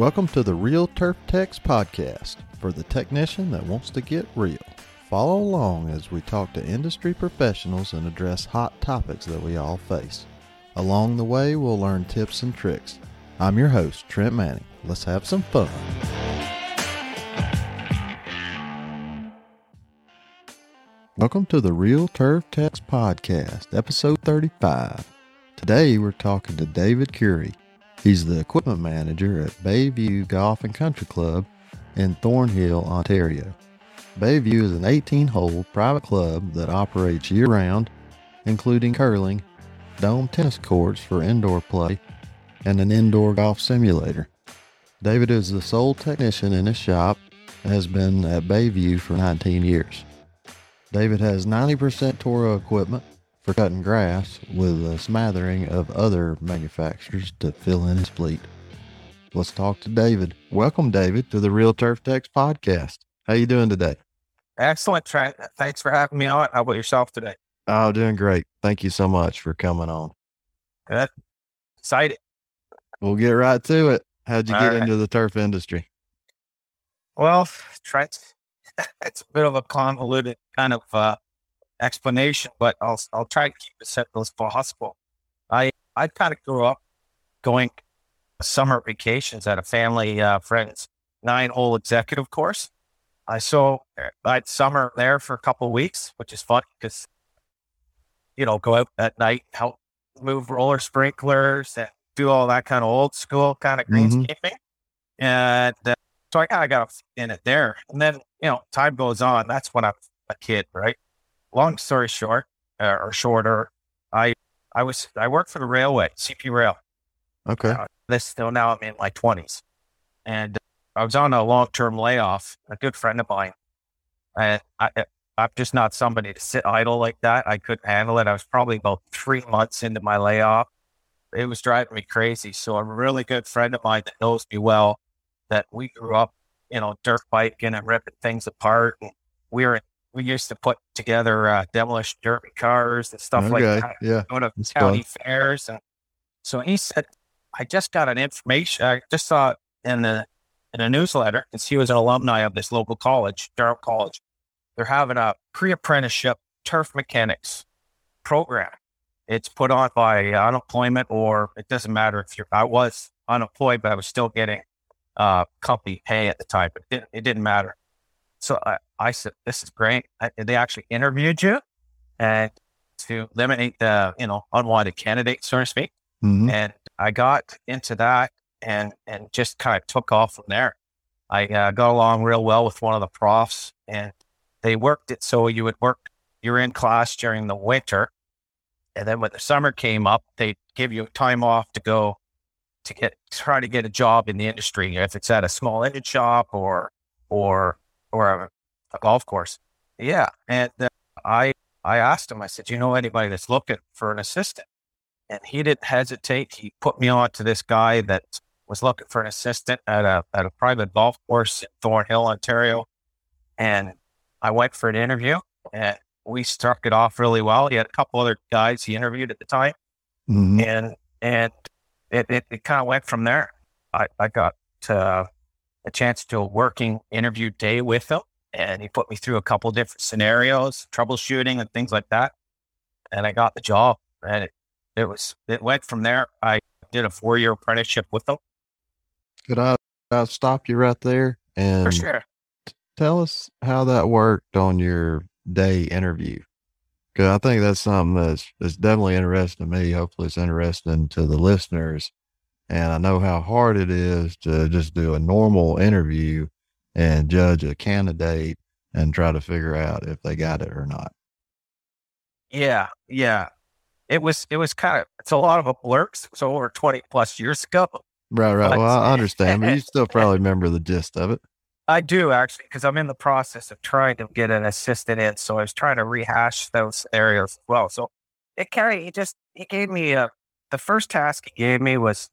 Welcome to the Real Turf Techs podcast for the technician that wants to get real. Follow along as we talk to industry professionals and address hot topics that we all face. Along the way, we'll learn tips and tricks. I'm your host, Trent Manning. Let's have some fun. Welcome to the Real Turf Techs podcast, episode 35. Today we're talking to David Curie. He's the equipment manager at Bayview Golf and Country Club in Thornhill, Ontario. Bayview is an 18 hole private club that operates year round, including curling, dome tennis courts for indoor play, and an indoor golf simulator. David is the sole technician in his shop and has been at Bayview for 19 years. David has 90% Toro equipment for cutting grass with a smattering of other manufacturers to fill in his fleet. Let's talk to David. Welcome, David, to the Real Turf Techs podcast. How you doing today? Excellent, Trent. Thanks for having me on. How about yourself today? Oh, doing great. Thank you so much for coming on. Good. Excited. We'll get right to it. How'd you All get right. into the turf industry? Well, Trent, it's a bit of a convoluted kind of uh, explanation, but I'll I'll try to keep it simple as possible. I I kind of grew up going summer vacations at a family uh, friend's nine hole executive course. I so I had summer there for a couple of weeks, which is fun because you know go out at night, help move roller sprinklers, and do all that kind of old school kind of Mhm. greenskeeping. And uh, so I kind of got in it there. And then, you know, time goes on. That's when I was a kid, right? Long story short, uh, or shorter, I I was I worked for the railway, CP Rail. Okay. Uh, this still now I'm in my twenties, and I was on a long term layoff. A good friend of mine, and I, I- I'm just not somebody to sit idle like that. I couldn't handle it. I was probably about three months into my layoff. It was driving me crazy. So a really good friend of mine that knows me well, that we grew up, you know, dirt biking and ripping things apart. And we were we used to put together uh, demolition derby cars and stuff like that Yeah. go to county fairs. And so he said, I just got an information. I just saw it in the in a newsletter because he was an alumni of this local college, Durham College. They're having a pre-apprenticeship turf mechanics program. It's put on by uh, unemployment, or it doesn't matter if you're. I was unemployed, but I was still getting uh, company pay at the time. But it didn't, it didn't matter. So I, I said, "This is great." I, they actually interviewed you, and to eliminate the you know unwanted candidates, so to speak. Mhm. And I got into that and and just kind of took off from there. I uh, got along real well with one of the profs, and they worked it so you would work. You're in class during the winter, and then when the summer came up, they give you time off to go to get try to get a job in the industry. If it's at a small engine shop or or or a, golf course, yeah. And uh, I I asked him. I said, "Do you know anybody that's looking for an assistant?" and he didn't hesitate. He put me on to this guy that was looking for an assistant at a at a private golf course in Thornhill, Ontario. And I went for an interview and we struck it off really well. He had a couple other guys he interviewed at the time Mhm. and and it, it, it kind of went from there. I, I got uh, a chance to a working interview day with him and he put me through a couple different scenarios, troubleshooting and things like that. And I got the job and it, it was, it went from there. I did a four year apprenticeship with them Could I, i stop you right there and for sure. tell us how that worked on your day interview? Because I think that's something that's, that's definitely interesting to me. Hopefully, it's interesting to the listeners. And I know how hard it is to just do a normal interview and judge a candidate and try to figure out if they got it or not. Yeah. Yeah. It was, it was kind of, it's a lot of a blur. was over 20 plus years ago. Right, right. But- Well, I understand, but you still probably remember the gist of it. I do actually, because I'm in the process of trying to get an assistant in. So I was trying to rehash those areas as well. So it carried, he just, he gave me a, the first task he gave me was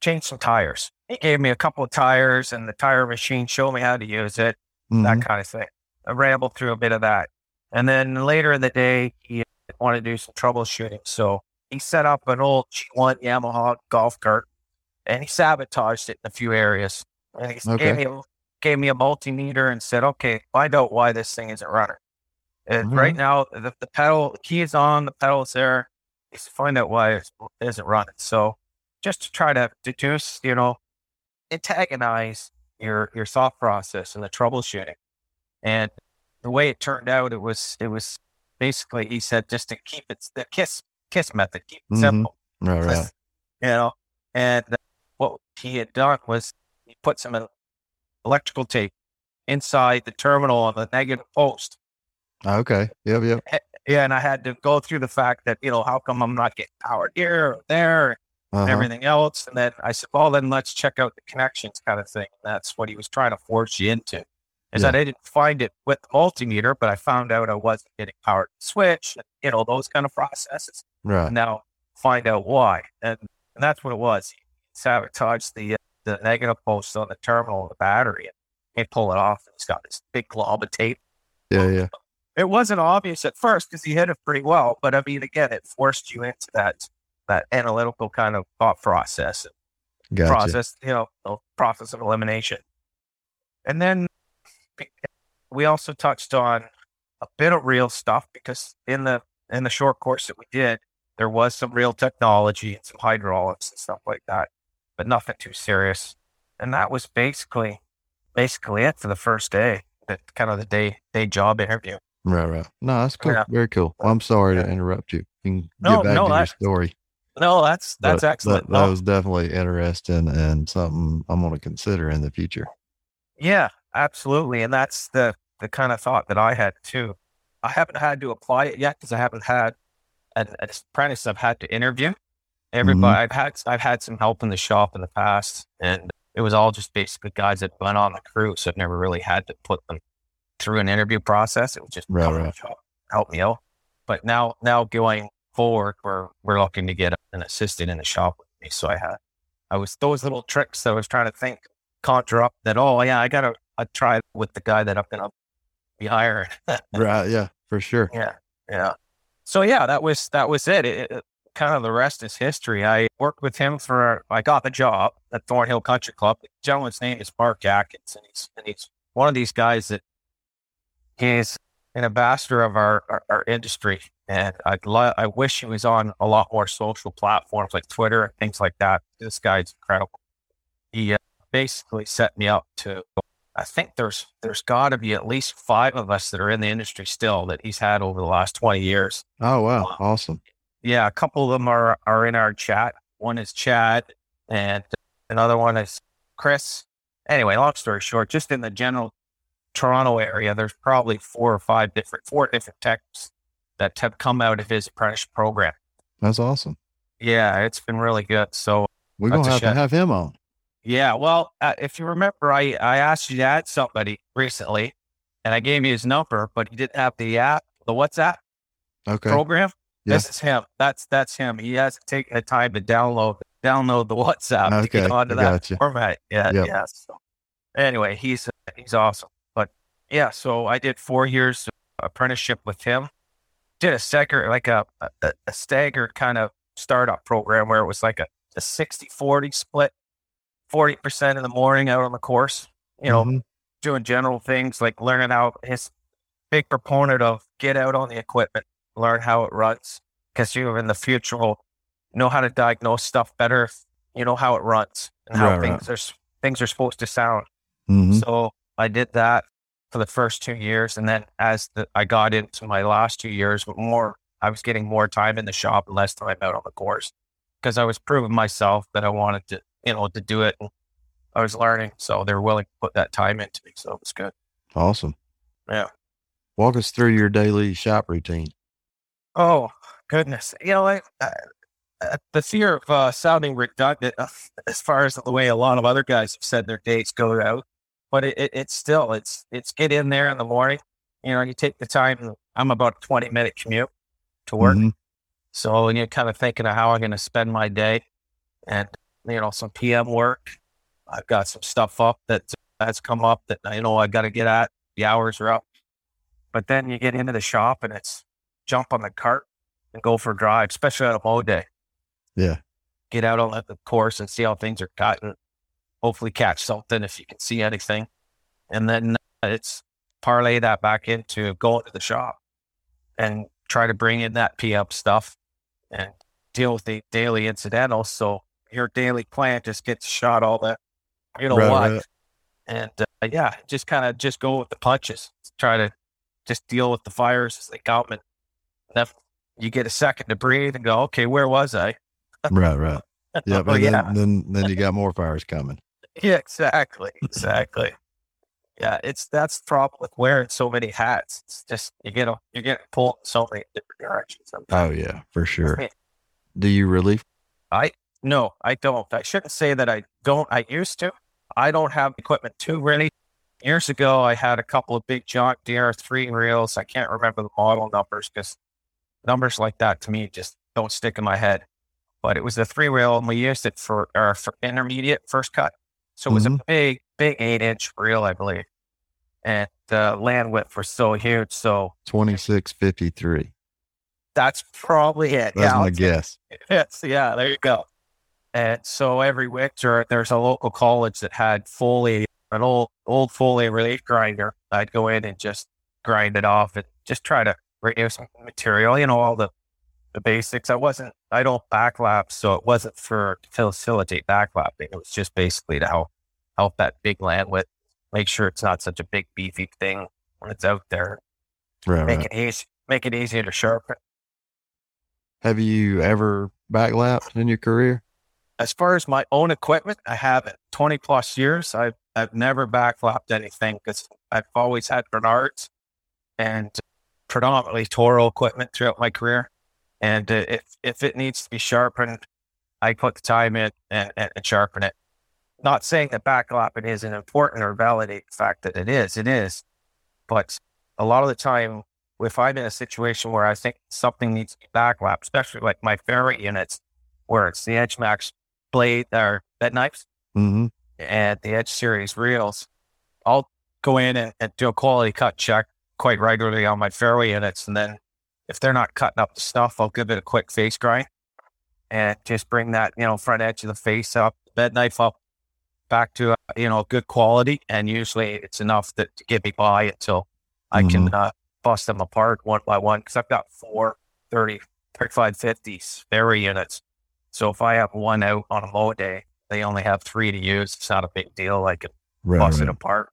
change some tires. He gave me a couple of tires and the tire machine showed me how to use it, Mhm. that kind of thing. I rambled through a bit of that. And then later in the day, he wanted to do some troubleshooting. So he set up an old G1 Yamaha golf cart and he sabotaged it in a few areas. And he Okay. gave, me a, gave me a multimeter and said, okay, find out why this thing isn't running. And Mhm. right now, the, the pedal, the key is on, the pedal is there. To find out why it isn't running. So just to try to deduce, you know, antagonize your your thought process and the troubleshooting. And the way it turned out, it was it was basically he said just to keep it the kiss kiss method, keep it Mhm. simple Right, right. you know. And uh, what he had done was he put some el- electrical tape inside the terminal on the negative post. Ah, okay. Yep, yep. Eh, yeah, and I had to go through the fact that you know how come I'm not getting power here or there and Uh-huh. everything else. And then I said, well, then let's check out the connections kind of thing. And that's what he was trying to force you into. Is Yeah. that I didn't find it with the multimeter, but I found out I wasn't getting power to the switch, and, you know, those kind of processes. Right. now find out why. And, and that's what it was. He sabotaged the uh, the negative post on the terminal of the battery and he pull it off. And it's got this big glob of tape. Yeah, yeah. It wasn't obvious at first because he hit it pretty well, but I mean, again, it forced you into that that analytical kind of thought process, Gotcha. process, you know, the process of elimination. And then we also touched on a bit of real stuff because in the in the short course that we did, there was some real technology and some hydraulics and stuff like that, but nothing too serious. And that was basically basically it for the first day, that kind of the day day job interview. Right, right. No, that's cool. Yeah. Very cool. Well, I'm sorry Yeah. to interrupt you. You can No, get back no, to your that- story. No, that's that's but excellent. That, that No, was definitely interesting and something I'm going to consider in the future. Yeah, absolutely. And that's the the kind of thought that I had too. I haven't had to apply it yet because I haven't had an, an apprentice I've had to interview. Everybody mm-hmm. I've had I've had some help in the shop in the past and it was all just basically guys that went on the crew. So I've never really had to put them through an interview process. It was just Right, right. help me out. But now now going forward we're we're looking to get an assistant in the shop with me. So I had I was those little tricks that I was trying to think conjure up that oh yeah I gotta I try with the guy that I'm gonna be hiring. Right. Yeah, for sure. yeah, yeah. So yeah, that was that was it. It, it. Kind of the rest is history. I worked with him for I got the job at Thornhill Country Club. The gentleman's name is Mark Atkins, and he's and he's one of these guys that he's an ambassador of our our, our industry. And I lo- I wish he was on a lot more social platforms like Twitter and things like that. This guy's incredible. He uh, basically set me up to I think there's there's got to be at least five of us that are in the industry still that he's had over the last 20 years. Oh, wow. Awesome. Yeah, a couple of them are are in our chat. One is Chad, and another one is Chris. Anyway, long story short, just in the general Toronto area, there's probably four or five different four different techs that have come out of his apprenticeship program. That's awesome. Yeah, it's been really good. So We're gonna have to have him on. Yeah, well, uh, if you remember, I, I asked you to add somebody recently, and I gave you his number, but he didn't have the app, the WhatsApp Okay. program. Yeah. This is him. That's that's him. He has to take the time to download download the WhatsApp to Okay, get onto that gotcha. format. Yeah, Yep. yeah. So anyway, he's he's awesome. But yeah, so I did four years of apprenticeship with him. Did a stagger like a a, a staggered kind of startup program where it was like a, a 60-40 split. 40% in the morning out on the course, you know, Mhm. doing general things like learning how his big proponent of get out on the equipment, learn how it runs, because you're in the future will know how to diagnose stuff better. if You know how it runs and how Right, right. things are things are supposed to sound. Mhm. So I did that for the first two years, and then as the, I got into my last two years, more I was getting more time in the shop and less time out on the course because I was proving myself that I wanted to, you know, to do it. And I was learning, so they were willing to put that time into me, so it was good. Awesome. Yeah. Walk us through your daily shop routine. Oh goodness, you know, uh, uh, the fear of uh, sounding redundant as far as the way a lot of other guys have said their dates go out, but it, it, it's still it's it's get in there in the morning. You know, you take the time. I'm about a 20 minute commute to work, Mhm. so and you're kind of thinking of how I'm going to spend my day, and you know, some PM work. I've got some stuff up that has come up that I know I got to get at. The hours are up, but then you get into the shop and it's jump on the cart and go for a drive, especially on a mow day. Yeah. get out on the course and see how things are cut and hopefully catch something if you can see anything. And then it's parlay that back into going to the shop and try to bring in that PM stuff and deal with the daily incidentals. So your daily plan just gets shot all that, you know Right, what? right. And uh, yeah, just kind of just go with the punches. Try to just deal with the fires as they come, and then you get a second to breathe and go, okay, where was I? Right, right. Yep. Oh, And yeah. then, then then you got more fires coming. Yeah, exactly, exactly. Yeah, it's that's the problem with wearing so many hats. It's just you get a, you get pulled in so many different directions. Oh yeah, for sure. Do you really? I no, I don't. I shouldn't say that I don't. I used to. I don't have equipment too really. Years ago, I had a couple of big John Deere three reels. I can't remember the model numbers because numbers like that to me just don't stick in my head. But it was a three reel, and we used it for our for intermediate first cut. So it was Mhm. a big, big eight inch reel, I believe. And the land width was so huge. So Twenty six fifty three. that's probably it. That's yeah, my guess. Yes, yeah, there you go. And so every winter, there's a local college that had Foley, an old old Foley relief grinder. I'd go in and just grind it off and just try to reduce some material. You know, all the the basics. I wasn't, I don't backlap, so it wasn't for to facilitate backlapping. It was just basically to help help that big land width, make sure it's not such a big beefy thing when it's out there. Right, Make right. it easy, make it easier to sharpen. Have you ever backlapped in your career? As far as my own equipment, I haven't. 20 plus years, I've, I've never backlapped anything because I've always had Bernhards and predominantly Toro equipment throughout my career. And uh, if, if it needs to be sharpened, I put the time in and, and, and sharpen it. Not saying that backlapping isn't important or validate the fact that it is, it is. But a lot of the time, if I'm in a situation where I think something needs to be backlapped, especially like my ferry units, where it's the Edge Max blade or bed knives Mm-hmm. and the Edge series reels, I'll go in and, and do a quality cut check quite regularly on my fairway units. And then if they're not cutting up the stuff, I'll give it a quick face grind and just bring that, you know, front edge of the face up, bed knife up back to, uh, you know, good quality. And usually it's enough that, to get me by until I can uh, bust them apart one by one. Cause I've got four 30, 35, 50s fairway units. So if I have one out on a low day, they only have three to use. It's not a big deal. I can Right, bust right. it apart,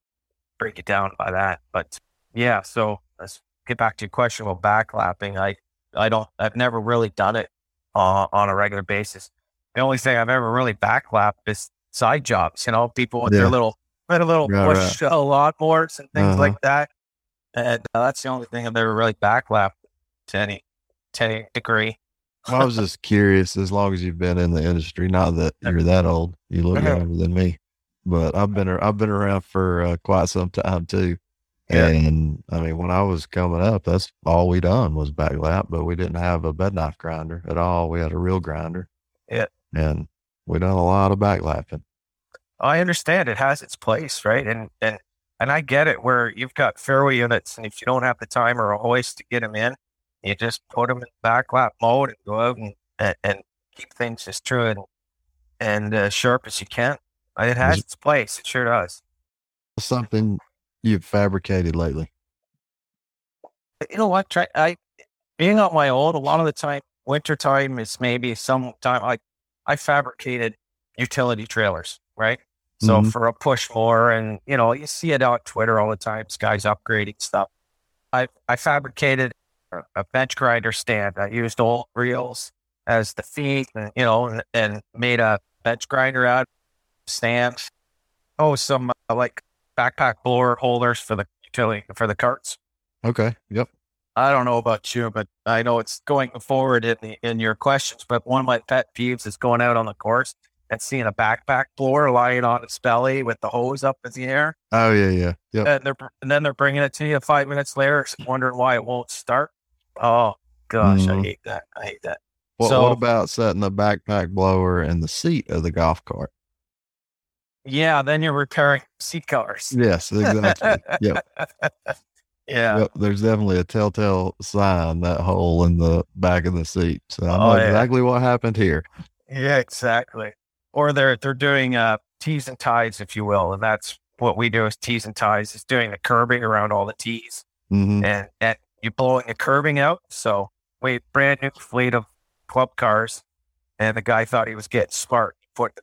break it down by that. But yeah, so let's get back to your question about backlapping. I, I don't, I've never really done it uh, on a regular basis. The only thing I've ever really backlapped is side jobs, you know, people with Yeah. their little, their little Right, push uh, lawnmowers and things Uh-huh. like that. And uh, that's the only thing I've ever really backlapped to any, to any degree. Well, I was just curious. As long as you've been in the industry, not that you're that old, you look Uh-huh. younger than me, but I've been I've been around for uh, quite some time too. Yeah. And I mean, when I was coming up, that's all we done was backlap, but we didn't have a bed knife grinder at all. We had a reel grinder. Yeah. And we done a lot of backlapping. I understand it has its place, right? And and and I get it where you've got fairway units, and if you don't have the time or a hoist to get them in, you just put them in backlap mode and go out and and, and keep things as true and and uh, sharp as you can. It has its place. It sure does. Something you've fabricated lately. You know what? Try I being on my own. A lot of the time, winter time is maybe some time. Like I fabricated utility trailers, right? So Mhm. for a push more, and you know, you see it on Twitter all the time. Guy's upgrading stuff. I I fabricated a, bench grinder stand. I used old reels as the feet, and you know, and, and made a bench grinder out of stand. Oh, some uh, like backpack blower holders for the utility for the carts. Okay. Yep. I don't know about you, but I know it's going forward in the in your questions. But one of my pet peeves is going out on the course and seeing a backpack blower lying on its belly with the hose up in the air, Oh yeah, yeah. Yep. and they're and then they're bringing it to you five minutes later, wondering why it won't start. Oh gosh, I Mhm. hate that. I hate that. What, so- what about setting the backpack blower in the seat of the golf cart? Yeah, then you're repairing seat covers. Yes, exactly. yep. Yeah. Yep. There's definitely a telltale sign that hole in the back of the seat. So I know Oh, yeah. exactly what happened here. Yeah, exactly. Or they're they're doing uh tees and ties, if you will, and that's what we do is tees and ties. Is doing the curbing around all the tees, hmm and and you blowing the curbing out. So we brand new fleet of club cars, and the guy thought he was getting smart. Put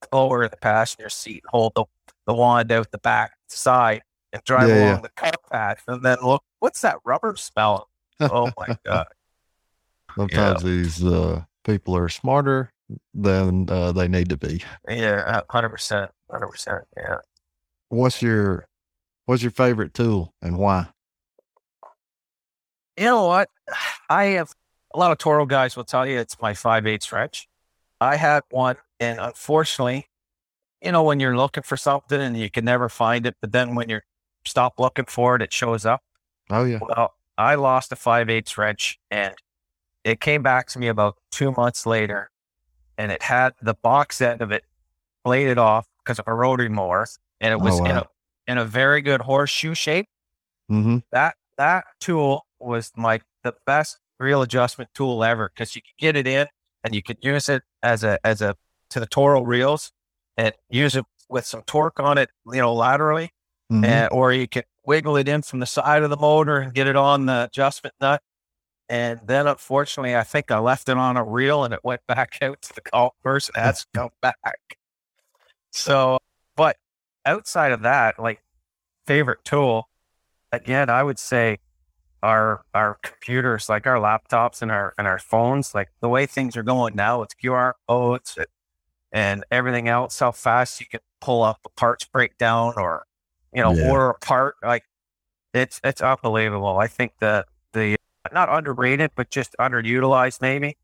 the, the blower in the passenger seat, hold the the wand out the back side, and drive Yeah, along yeah. the car path, and then look, what's that rubber smell? Oh my god! Sometimes these uh, people are smarter than uh, they need to be. Yeah, hundred percent, hundred percent. Yeah. What's your What's your favorite tool and why? You know what? I have a lot of Toro guys will tell you it's my five eighths wrench. I had one, and unfortunately, you know, when you're looking for something and you can never find it, but then when you stop looking for it, it shows up. Oh yeah. Well, I lost a five eighths wrench, and it came back to me about two months later, and it had the box end of it bladed off because of a rotary mower, and it Oh, was in a in a very good horseshoe shape Mm-hmm. that that tool was my the best reel adjustment tool ever because you could get it in and you could use it as a as a to the Toro reels and use it with some torque on it, you know, laterally, Mm-hmm. and, or you could wiggle it in from the side of the motor and get it on the adjustment nut. And then, unfortunately, I think I left it on a reel and it went back out to the golf course and has to come back. So, but outside of that, like favorite tool, again, I would say our our computers, like our laptops and our and our phones, like the way things are going now, it's QR codes and- and everything else. How fast you can pull up a parts breakdown or you know Yeah. order a part, like it's it's unbelievable. I think that the not underrated, but just underutilized maybe.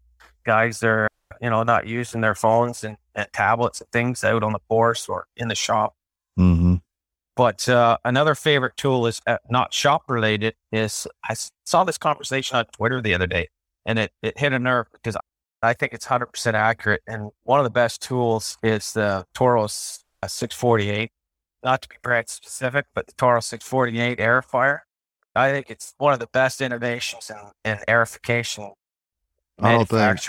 Guys are you know not using their phones and, and tablets and things out on the course or in the shop. Mm-hmm. But uh, another favorite tool is uh, not shop related. Is I saw this conversation on Twitter the other day, and it, it hit a nerve because I think it's hundred percent accurate. And one of the best tools is the Toro uh, 648. Not to be brand specific, but the Toro 648 aerifier. I think it's one of the best innovations in, in aerification I don't think-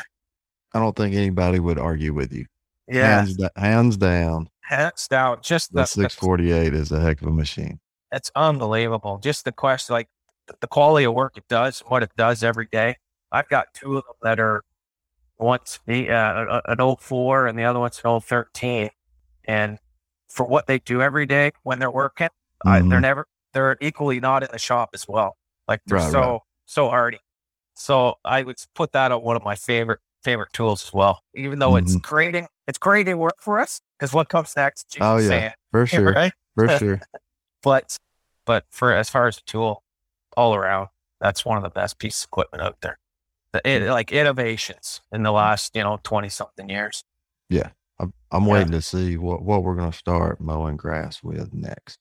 I don't think anybody would argue with you. Yeah, Hands, da- hands down, hands down. Just the the, the 648 is a heck of a machine. It's unbelievable. Just the question, like the quality of work it does, what it does every day. I've got two of them that are one's the uh, an 04 and the other one's an 013. And for what they do every day when they're working, I, they're never they're equally not in the shop as well. Like they're Right, so right. so hardy. So I would put that on one of my favorite favorite tools as well. Even though it's creating it's creating work for us because what comes next? Jesus Oh, yeah. saying, For sure. right? For sure. but but for as far as a tool all around that's one of the best pieces of equipment out there the, it, mm. like innovations in the mm. last you know 20 something years yeah I'm, I'm Yeah. waiting to see what, what we're going to start mowing grass with next.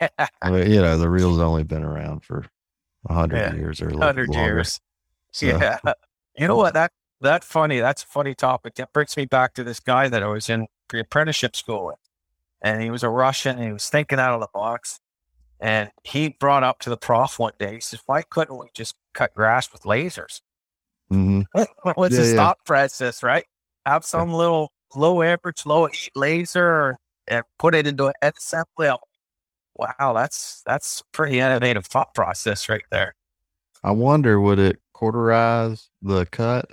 I mean, you know, the reel's only been around for a hundred Yeah. years or a little 100 longer. years So, yeah you know what that that funny that's a funny topic that brings me back to this guy that i was in pre-apprenticeship school with and he was a russian and he was thinking out of the box and he brought up to the prof one day he says why couldn't we just cut grass with lasers mhm. What's Yeah, the yeah. stop process, right? Have some little low amperage, low heat laser and put it into an assembly. Wow, that's that's pretty innovative thought process right there. I wonder would it cauterize the cut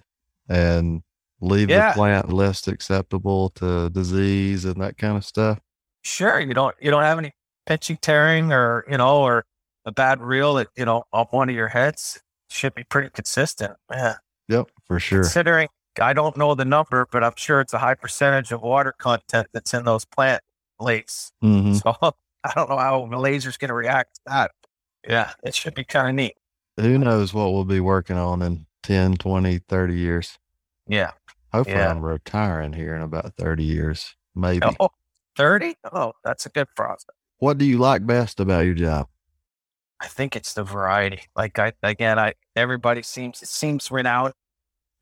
and leave Yeah. the plant less acceptable to disease and that kind of stuff? Sure, you don't you don't have any pinching, tearing, or you know, or a bad reel that you know on one of your heads should be pretty consistent. Yeah, Yep, for sure. considering I don't know the number, but I'm sure it's a high percentage of water content that's in those plant lakes. hmm So I don't know how the laser's going to react to that. Yeah, it should be kind of neat. Who knows what we'll be working on in 10, 20, 30 years? Yeah. Hopefully, Yeah. I'm retiring here in about 30 years, maybe. Oh, 30? Oh, that's a good process. What do you like best about your job? I think it's the variety. Like I again, I everybody seems it seems renowned.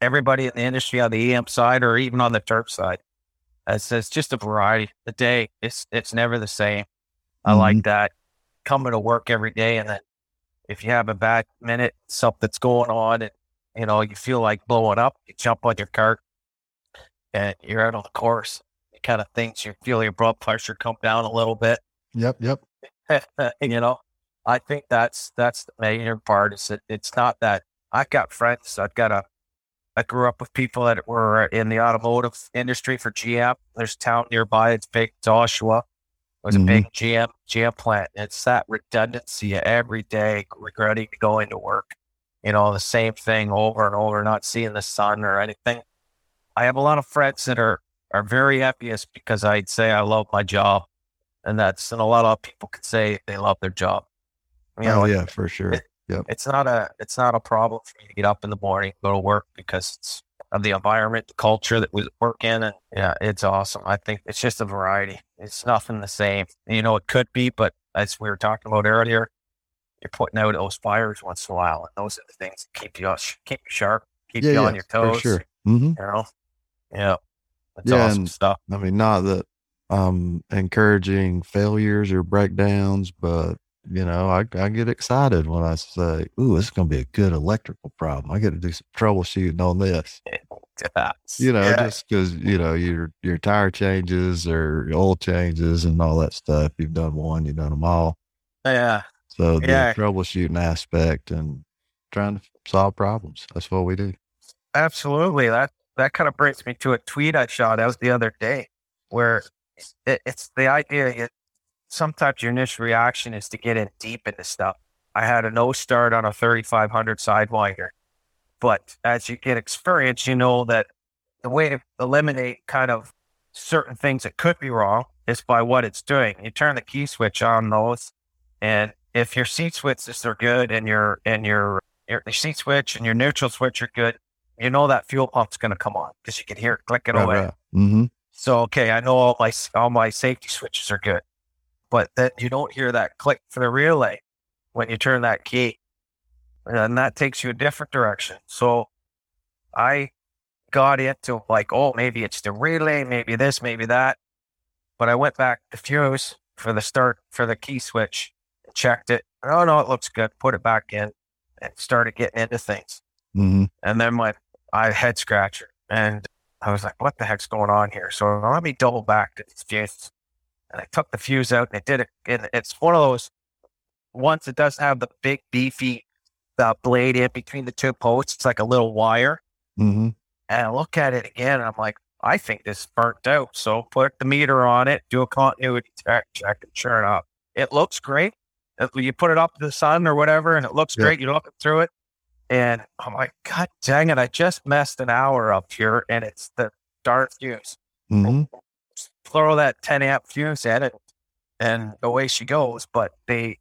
Everybody in the industry on the EM side or even on the turf side. It's, it's just a variety. The day it's it's never the same. I like mm-hmm. that. Coming to work every day and then if you have a bad minute, something's going on and you know, you feel like blowing up, you jump on your cart, and you're out on the course. It kind of things you feel your blood pressure come down a little bit. Yep, yep. you know, I think that's that's the major part. Is that it's not that I've got friends. I've got a. I grew up with people that were in the automotive industry for GM. There's a town nearby. It's big, Oshawa. It was Mhm. a big GM GM plant. It's that redundancy every day, regretting going to work. You know, the same thing over and over, not seeing the sun or anything. I have a lot of friends that are are very envious because I'd say I love my job, and that's and a lot of people could say they love their job. You know, oh yeah, for sure. it's not a it's not a problem for me to get up in the morning, go to work because it's of the environment, the culture that we work in, and yeah, it's awesome. I think it's just a variety. It's nothing the same. You know, it could be, but as we were talking about earlier, you're putting out those fires once in a while, and those are the things that keep you keep you sharp, keep yeah, you yeah, on your toes. for sure. hmm You know, yeah, it's Yeah, awesome stuff. I mean, not that I'm encouraging failures or breakdowns, but you know, I, I get excited when I say, "Ooh, this is going to be a good electrical problem." I get to do some troubleshooting on this. You know, yeah, just because you know your your tire changes or your oil changes and all that stuff. You've done one, you've done them all. yeah, So the Yeah. troubleshooting aspect and trying to solve problems. That's what we do. Absolutely. That that kind of brings me to a tweet I shot out the other day, where it, it's the idea. Sometimes your initial reaction is to get in deep into stuff. I had a no start on a 3500 sidewinder, but as you get experience, you know that the way to eliminate kind of certain things that could be wrong is by what it's doing. You turn the key switch on those, and if your seat switches are good and your and your your, seat switch and your neutral switch are good, you know that fuel pump's going to come on because you can hear it clicking away. Mm-hmm. So okay, I know all my all my safety switches are good, but then you don't hear that click for the relay when you turn that key, and that takes you a different direction. So I got into like, oh, maybe it's the relay, maybe this, maybe that, but I went back to fuse for the start for the key switch, checked it. Oh no, it looks good. Put it back in, and started getting into things. Mm-hmm. And then my I head scratcher, and I was like, "What the heck's going on here?" So let me double back to fuses, and I took the fuse out, and it did it. And it's one of those once it doesn't have the big beefy uh, blade in between the two posts. It's like a little wire. Mm-hmm. And I look at it again, and I'm like, "I think this is burnt out." So put the meter on it, do a continuity check, check, and sure enough, it looks great. You put it up to the sun or whatever, and it looks Yeah. great. You look through it, and I'm like, God dang it, I just messed an hour up here and it's the darn fuse. Mm-hmm. Throw that 10 amp fuse at it and away she goes. But the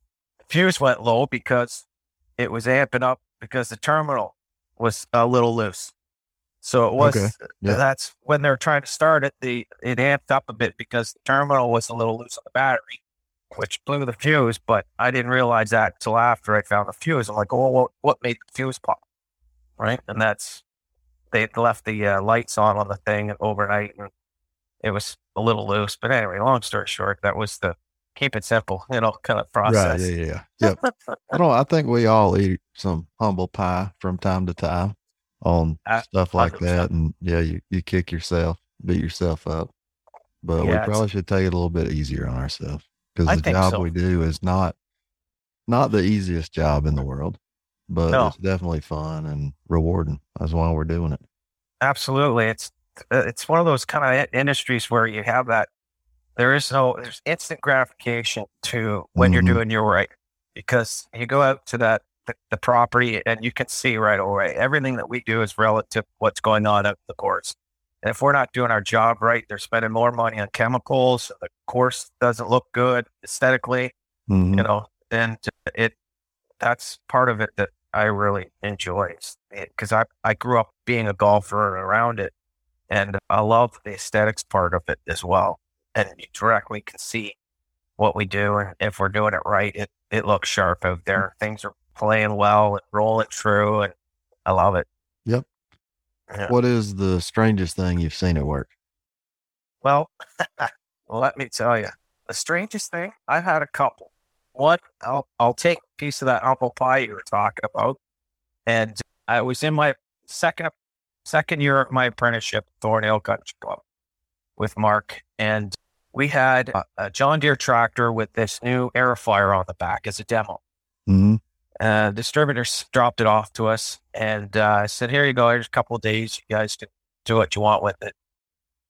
fuse went low because it was amping up because the terminal was a little loose. So it was Okay, yeah. that's when they're trying to start it, the it amped up a bit because the terminal was a little loose on the battery, which blew the fuse, but I didn't realize that until after I found the fuse. I'm like, oh, what, what made the fuse pop? Right. And that's, they left the uh, lights on on the thing overnight and it was a little loose. But anyway, long story short, that was the keep it simple, you know, kind of Right. process. Yeah. Yeah. yeah. Yep. I don't. I think we all eat some humble pie from time to time on Uh, stuff like 100%. that, and yeah, you you kick yourself, beat yourself up. But we Yeah, it's- probably should take it a little bit easier on ourselves because the job so. we do is not not the easiest job in the world, but No. it's definitely fun and rewarding. That's why we're doing it. Absolutely. It's it's one of those kind of industries where you have that there is no there's instant gratification to when Mhm. you're doing your right because you go out to that the, the property and you can see right away everything that we do is relative to what's going on at the course. And if we're not doing our job right, they're spending more money on chemicals. The course doesn't look good aesthetically Mhm. you know, and it that's part of it that I really enjoy because I I grew up being a golfer around it, and I love the aesthetics part of it as well. And you directly can see what we do, and if we're doing it right, it it looks sharp out mm. there. Things are playing well and rolling through, and I love it. Yep. Yeah. What is the strangest thing you've seen at work? Well, let me tell you, the strangest thing I've had a couple. One, I'll I'll take a piece of that apple pie you were talking about, and I was in my second second year of my apprenticeship, Thornhill Country Club with Mark. And we had a, a John Deere tractor with this new Aerifier on the back as a demo. hmm Uh, distributors dropped it off to us and uh, I said, here you go. Here's a couple of days. You guys can do what you want with it.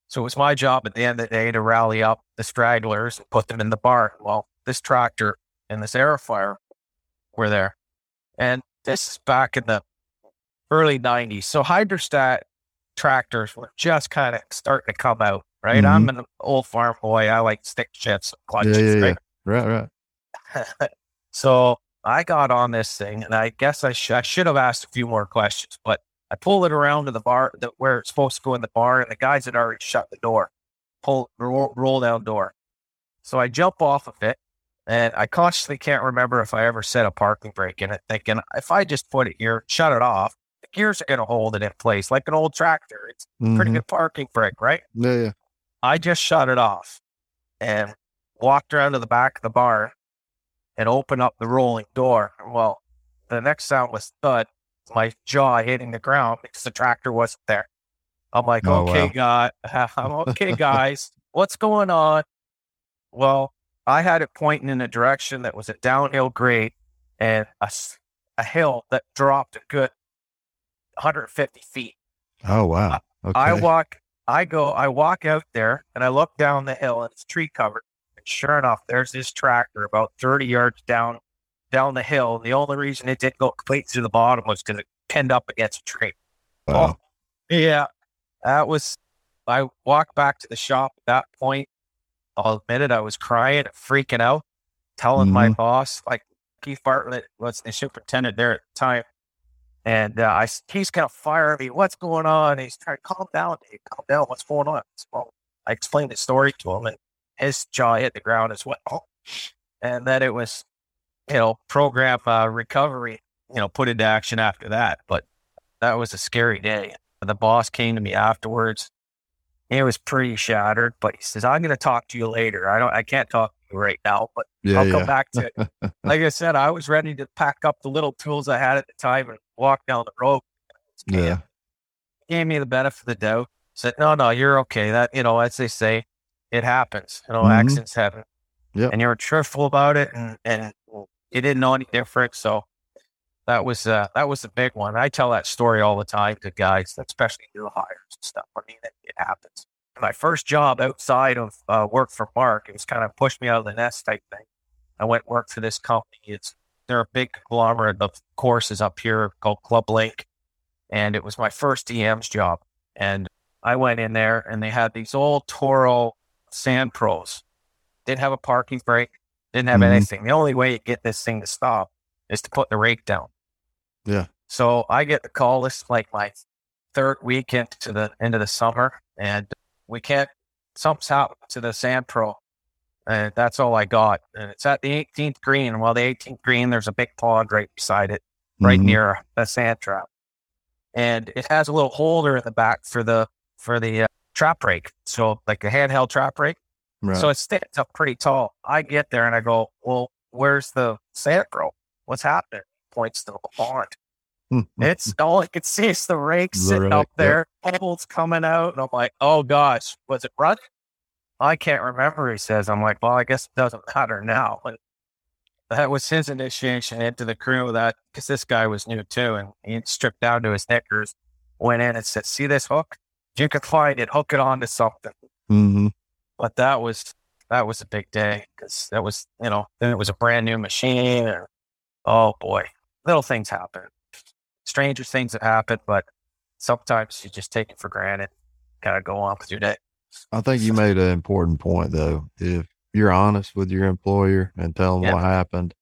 So it was my job at the end of the day to rally up the stragglers and put them in the barn. Well, this tractor and this Aerifier were there. And this is back in the early 90s. So hydrostat tractors were just kind of starting to come out, right? Mhm. I'm an old farm boy. I like stick shifts, clutches, Yeah, yeah, right? Right, right. so I got on this thing, and I guess I, sh- I should have asked a few more questions, but I pulled it around to the bar the, where it's supposed to go in the bar, and the guys had already shut the door, pull roll, roll down door. So I jump off of it, and I consciously can't remember if I ever set a parking brake in it, thinking if I just put it here, shut it off, gears are going to hold it in place like an old tractor. It's a pretty mm-hmm. good parking brake, right? Yeah, yeah. I just shut it off and walked around to the back of the barn and opened up the rolling door. Well, the next sound was thud, my jaw hitting the ground because the tractor wasn't there. I'm like, Oh, okay, wow. guy, I'm okay, guys, what's going on? Well, I had it pointing in a direction that was a downhill grade and a hill that dropped a good 150 feet. Oh, wow. Okay. I walk, I go, I walk out there and I look down the hill and it's tree covered. And sure enough, there's this tractor about 30 yards down, down the hill. The only reason it didn't go complete to the bottom was because it pinned up against a tree. Wow. Yeah. That was, I walked back to the shop at that point. I'll admit it, I was crying, freaking out, telling my Mhm. boss, like Keith Bartlett was the superintendent there at the time. And uh, I, he's kind of firing me. What's going on? he's trying to calm down, Dave. Calm down. What's going on? I well, I explained the story to him, and his jaw hit the ground as well. And then it was, you know, program uh, recovery, you know, put into action after that. But that was a scary day. The boss came to me afterwards. He was pretty shattered, but he says, "I'm going to talk to you later. I don't, I can't talk right now, but yeah, I'll yeah. come back to it." like I said, I was ready to pack up the little tools I had at the time and walk down the road. Yeah. Gave me the benefit of the doubt. Said, "No, no, you're okay. That you know, as they say, it happens. You know, Mhm. accidents happen. And you were truthful about it, and and you didn't know any different. So that was uh, that was the big one. I tell that story all the time to guys, especially new hires and stuff. I mean, it, it happens. My first job outside of uh, work for Mark, it was kind of pushed me out of the nest type thing. I went work for this company. It's they're a big conglomerate of courses up here called ClubLink, and it was my first DM's job. And I went in there, and they had these old Toro Sand Pros. Didn't have a parking brake. Didn't have Mhm. anything. The only way you get this thing to stop is to put the rake down. Yeah. So I get the call. This is like my third weekend to the end of the summer, and we can't. Something's happened to the Sand Pro, and that's all I got. And it's at the 18th green. Well, the 18th green, there's a big pond right beside it, right Mhm. near a sand trap, and it has a little holder in the back for the for the uh, trap brake. So like a handheld trap brake. Right. So it stands up pretty tall. I get there and I go, well, where's the Sand Pro? What's happening? Points to the pond. It's all I could see is the rake The sitting rake, up yep. there, bubbles coming out. And I'm like, oh gosh, was it running? I can't remember, he says. I'm like, well, I guess it doesn't matter now. And that was his initiation into the crew that because this guy was new too. And he stripped down to his knickers, went in and said, see this hook? You could find it, hook it onto something. hmm But that was that was a big day because that was, you know, then it was a brand new machine. And, oh boy, little things happen. Stranger things that happen, but sometimes you just take it for granted. kind of go on with your day. I think you made an important point though. If you're honest with your employer and tell them Yeah. what happened,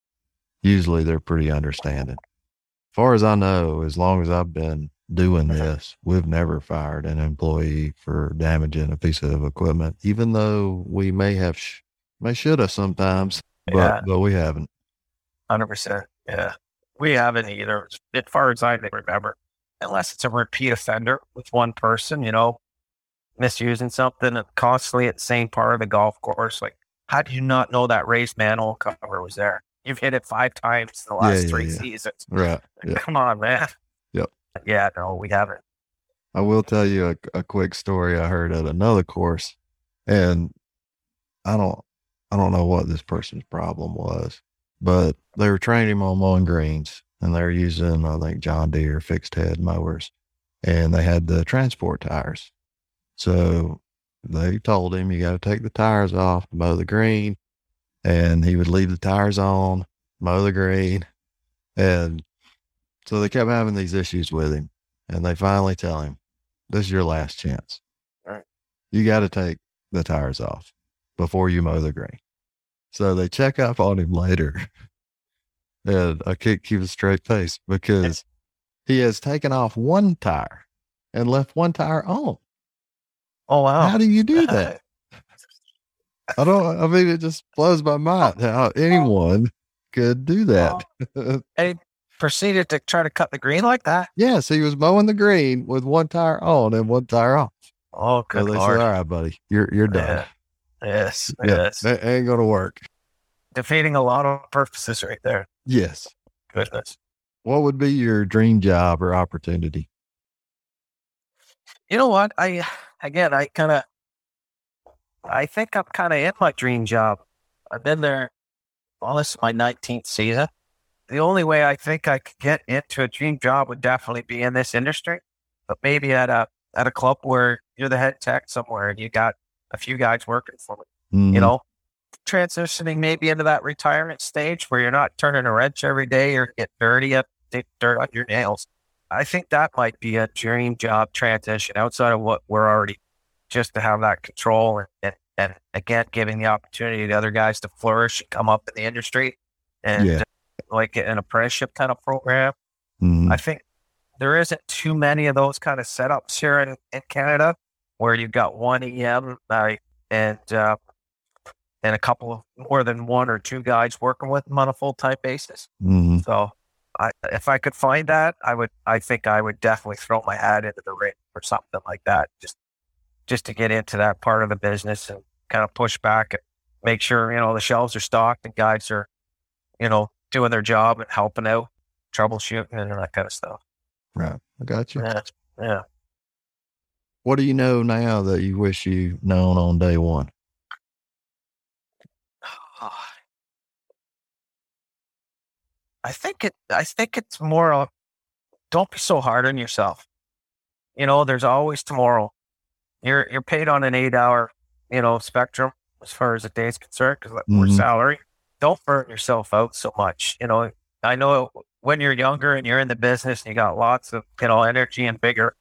usually they're pretty understanding. As far as I know, as long as I've been doing mm-hmm. this, we've never fired an employee for damaging a piece of equipment, even though we may have, sh- may should have sometimes, but, Yeah. but we haven't. Hundred percent. Yeah. We haven't either, as far as I can remember, unless it's a repeat offender with one person, you know, misusing something constantly at the same part of the golf course. Like, how do you not know that raised manhole cover was there? You've hit it five times in the Yeah, last yeah, three yeah. seasons. Right. Yeah. Come on, man. Yep. Yeah, no, we haven't. I will tell you a, a quick story I heard at another course, and I don't I don't know what this person's problem was, but they were training him on mowing greens, and they were using I think John Deere fixed head mowers, and they had the transport tires. So they told him you got to take the tires off, to mow the green, and he would leave the tires on, mow the green, and so they kept having these issues with him, and they finally tell him, "This is your last chance. Right. You got to take the tires off before you mow the green." So they check up on him later, and I can't keep a straight face because he has taken off one tire and left one tire on. Oh wow! How do you do that? I don't. I mean, it just blows my mind how anyone could do that. and proceeded to try to cut the green like that. yes, yeah, so he was mowing the green with one tire on and one tire off. Oh, So good they lord! said, "All right, buddy, you're you're done. Yeah. Yes, Yeah, yes. that ain't gonna work." Defeating a lot of purposes right there. Yes. Goodness. What would be your dream job or opportunity? You know what? I again, I kind of, I think I'm kind of in my dream job. I've been there. Well, this is my 19th season. The only way I think I could get into a dream job would definitely be in this industry, but maybe at a at a club where you're the head tech somewhere and you got a few guys working for you. Mhm. You know, transitioning maybe into that retirement stage where you're not turning a wrench every day or get dirty up, dirt on your nails. I think that might be a dream job transition outside of what we're already just to have that control and, and, and again, giving the opportunity to other guys to flourish and come up in the industry and Yeah. uh, like an apprenticeship kind of program. Mhm. I think there isn't too many of those kind of setups here in, in Canada where you've got one EM uh, and uh, and a couple of more than one or two guys working with them on a full time basis. Mhm. So I, if I could find that, I would. I think I would definitely throw my hat into the ring or something like that, just just to get into that part of the business and kind of push back and make sure you know the shelves are stocked and guys are, you know, doing their job and helping out, troubleshooting and that kind of stuff. Right. I got you. Yeah, yeah. What do you know now that you wish you known on day one? I think it. I think it's more. Of, don't be so hard on yourself. You know, there's always tomorrow. You're you're paid on an eight hour, you know, spectrum as far as the day's concerned because we're Mhm. salary. Don't burn yourself out so much. You know, I know when you're younger and you're in the business and you got lots of you know energy and vigor,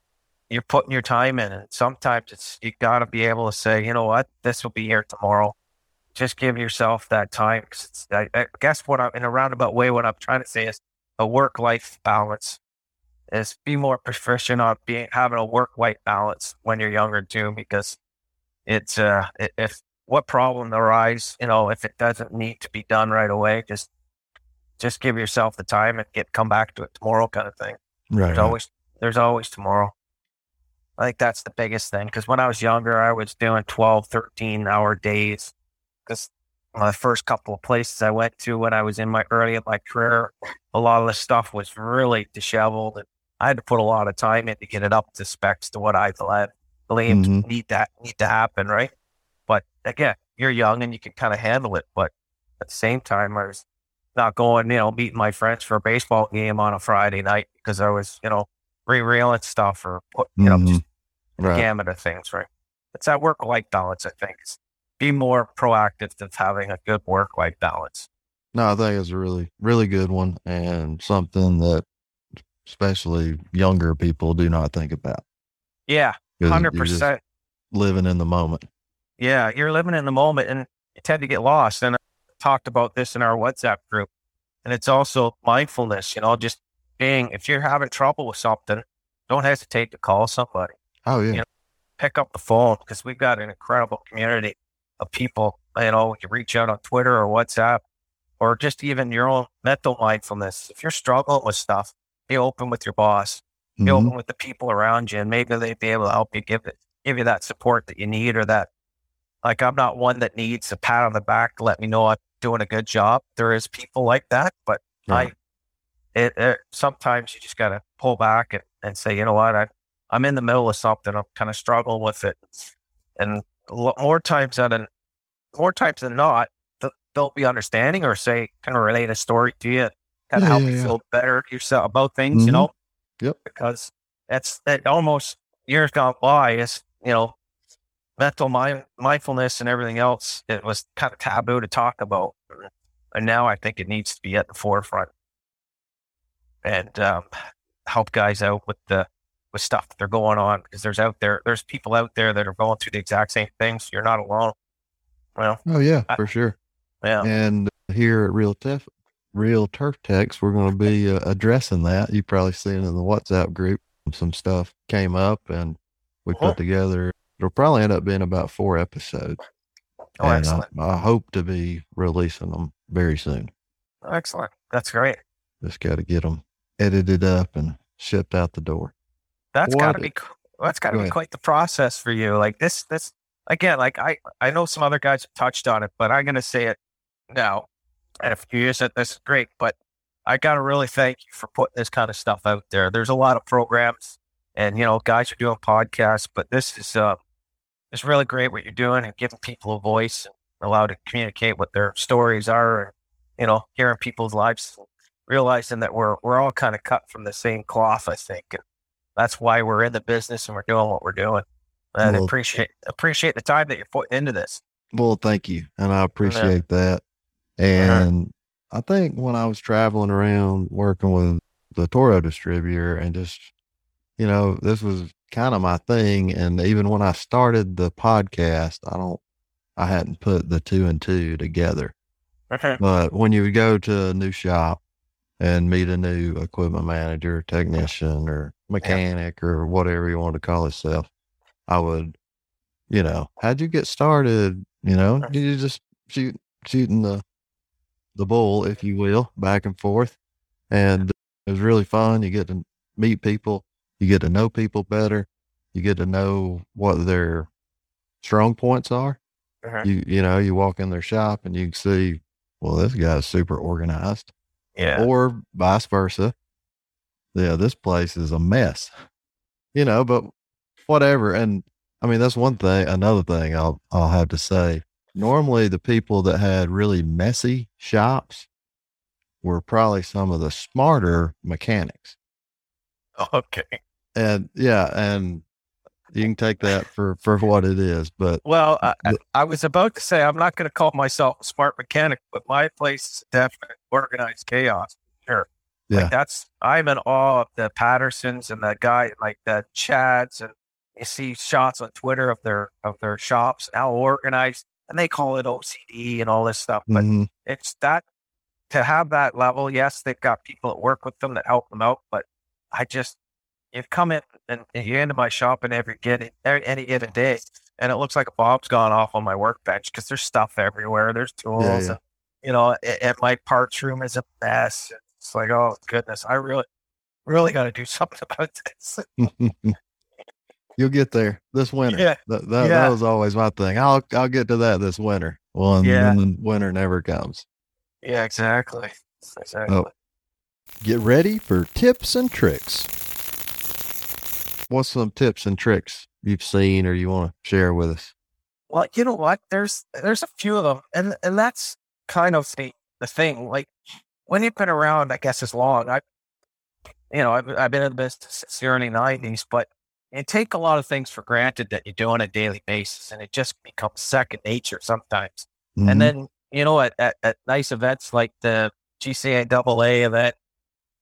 you're putting your time in, and sometimes it's you got to be able to say, you know what, this will be here tomorrow. Just give yourself that time. 'cause it's, I, I guess what I'm in a roundabout way, what I'm trying to say is a work life balance is be more proficient on being having a work life balance when you're younger too, because it's uh if what problem arise, you know, if it doesn't need to be done right away, just just give yourself the time and get come back to it tomorrow kind of thing. Right. There's always there's always tomorrow. I think that's the biggest thing because when I was younger, I was doing 12, 13 hour days. Because my first couple of places I went to when I was in my early in my career, a lot of the stuff was really disheveled, and I had to put a lot of time in to get it up to specs to what I believed Mhm. need that need to happen, right? But again, you're young and you can kind of handle it. But at the same time, I was not going, you know, meeting my friends for a baseball game on a Friday night because I was, you know, re-reeling stuff or put, you know, just Right. gamut of things, right? It's that work life balance, I think. It's be more proactive than having a good work life balance. No, I think it's a really, really good one and something that especially younger people do not think about. Yeah, hundred you're just percent. Living in the moment. Yeah, you're living in the moment and you tend to get lost. And I talked about this in our WhatsApp group. And it's also mindfulness, you know, just being if you're having trouble with something, don't hesitate to call somebody. Oh yeah. Yeah. pick up the phone because we've got an incredible community of people. You know, you can reach out on Twitter or WhatsApp or just even your own mental mindfulness. If you're struggling with stuff, be open with your boss, be Mhm. open with the people around you, and maybe they'd be able to help you give it, give you that support that you need or that. Like I'm not one that needs a pat on the back to let me know I'm doing a good job. There is people like that, but Right. I, it, it sometimes you just got to pull back and, and say, you know what, I, I'm in the middle of something, I'm kind of struggling with it, and more times than more times than not, they'll be understanding or say kind of relate a story to you, kind of yeah, help yeah, you yeah. feel better yourself about things, mm-hmm. you know. Yep. Because that's that almost years gone by is you know mental mind, mindfulness and everything else. It was kind of taboo to talk about, and now I think it needs to be at the forefront and um, help guys out with the with stuff that they're going on because there's out there there's people out there that are going through the exact same things. You're not alone. Well, oh yeah, I, for sure. Yeah, and here at Real Tef, Real Turf Techs, we're going to be uh, addressing that. You probably seen in the WhatsApp group some stuff came up, and we uh-huh. put together. It'll probably end up being about four episodes. Oh, and excellent! I, I hope to be releasing them very soon. Excellent. That's great. Just got to get them edited up and shipped out the door. That's got to be that's got to be quite the process for you. Like this, this again. Like I, I know some other guys have touched on it, but I'm going to say it now. And if you use it, this is great. But I got to really thank you for putting this kind of stuff out there. There's a lot of programs, and you know, guys are doing podcasts, but this is uh, it's really great what you're doing and giving people a voice and allow to communicate what their stories are, and you know, hearing people's lives realizing that we're we're all kind of cut from the same cloth, I think. And that's why we're in the business and we're doing what we're doing. And well, appreciate appreciate the time that you're putting into this. Well, thank you, and I appreciate yeah. that. And uh-huh. I think when I was traveling around working with the Toro distributor, and just you know, this was kind of my thing. And even when I started the podcast, I don't, I hadn't put the two and two together. Uh-huh. But when you would go to a new shop and meet a new equipment manager, technician, or mechanic, yeah. or whatever you want to call yourself, I would, you know, how'd you get started? You know, you just shoot shooting the the bull, if you will, back and forth, and it was really fun. You get to meet people, you get to know people better, you get to know what their strong points are. Uh-huh. You you know, you walk in their shop and you can see, well, this guy's super organized yeah. Or vice versa. Yeah, this place is a mess. You know, but whatever. And I mean, that's one thing. Another thing I'll I'll have to say. Normally, the people that had really messy shops were probably some of the smarter mechanics. Okay. And yeah, and you can take that for for what it is. But well, I, I was about to say I'm not going to call myself a smart mechanic, but my place is definitely organized chaos. Sure. Yeah. Like that's I'm in awe of the Pattersons and the guy like the Chads and you see shots on Twitter of their of their shops how organized and they call it OCD and all this stuff. But mm-hmm. it's that to have that level, yes, they've got people that work with them that help them out, but I just you come in and you into my shop and every get any given day, and it looks like a bomb's gone off on my workbench because there's stuff everywhere. There's tools, yeah, yeah. And, you know, and my parts room is a mess. It's like, oh goodness, I really, really got to do something about this. You'll get there this winter. Yeah. That, that, yeah. that, was always my thing. I'll I'll get to that this winter. Well, and yeah. winter never comes. Yeah, exactly. Exactly. Oh. Get ready for tips and tricks what's some tips and tricks you've seen or you want to share with us? Well, you know what? There's there's a few of them, and and that's kind of the the thing. Like when you've been around, I guess as long. I, you know, I've, I've been in the business since the early '90s, but you take a lot of things for granted that you do on a daily basis, and it just becomes second nature sometimes. Mm-hmm. And then you know, at, at, at nice events like the GCAA event,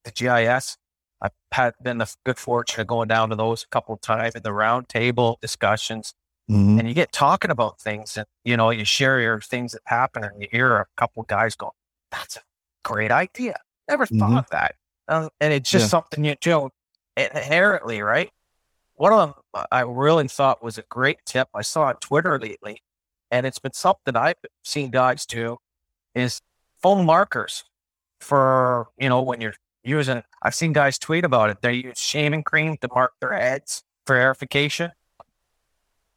the GIS, I've had been the good fortune of going down to those a couple of times in the round table discussions. Mm-hmm. And you get talking about things and, you know, you share your things that happen and you hear a couple of guys go, that's a great idea. Never thought mm-hmm. of that. Uh, and it's just yeah. something you do inherently, right? One of them uh, I really thought was a great tip I saw on Twitter lately. And it's been something I've seen guys do is foam markers for, you know, when you're using, I've seen guys tweet about it. They use shaving cream to mark their heads for aerification.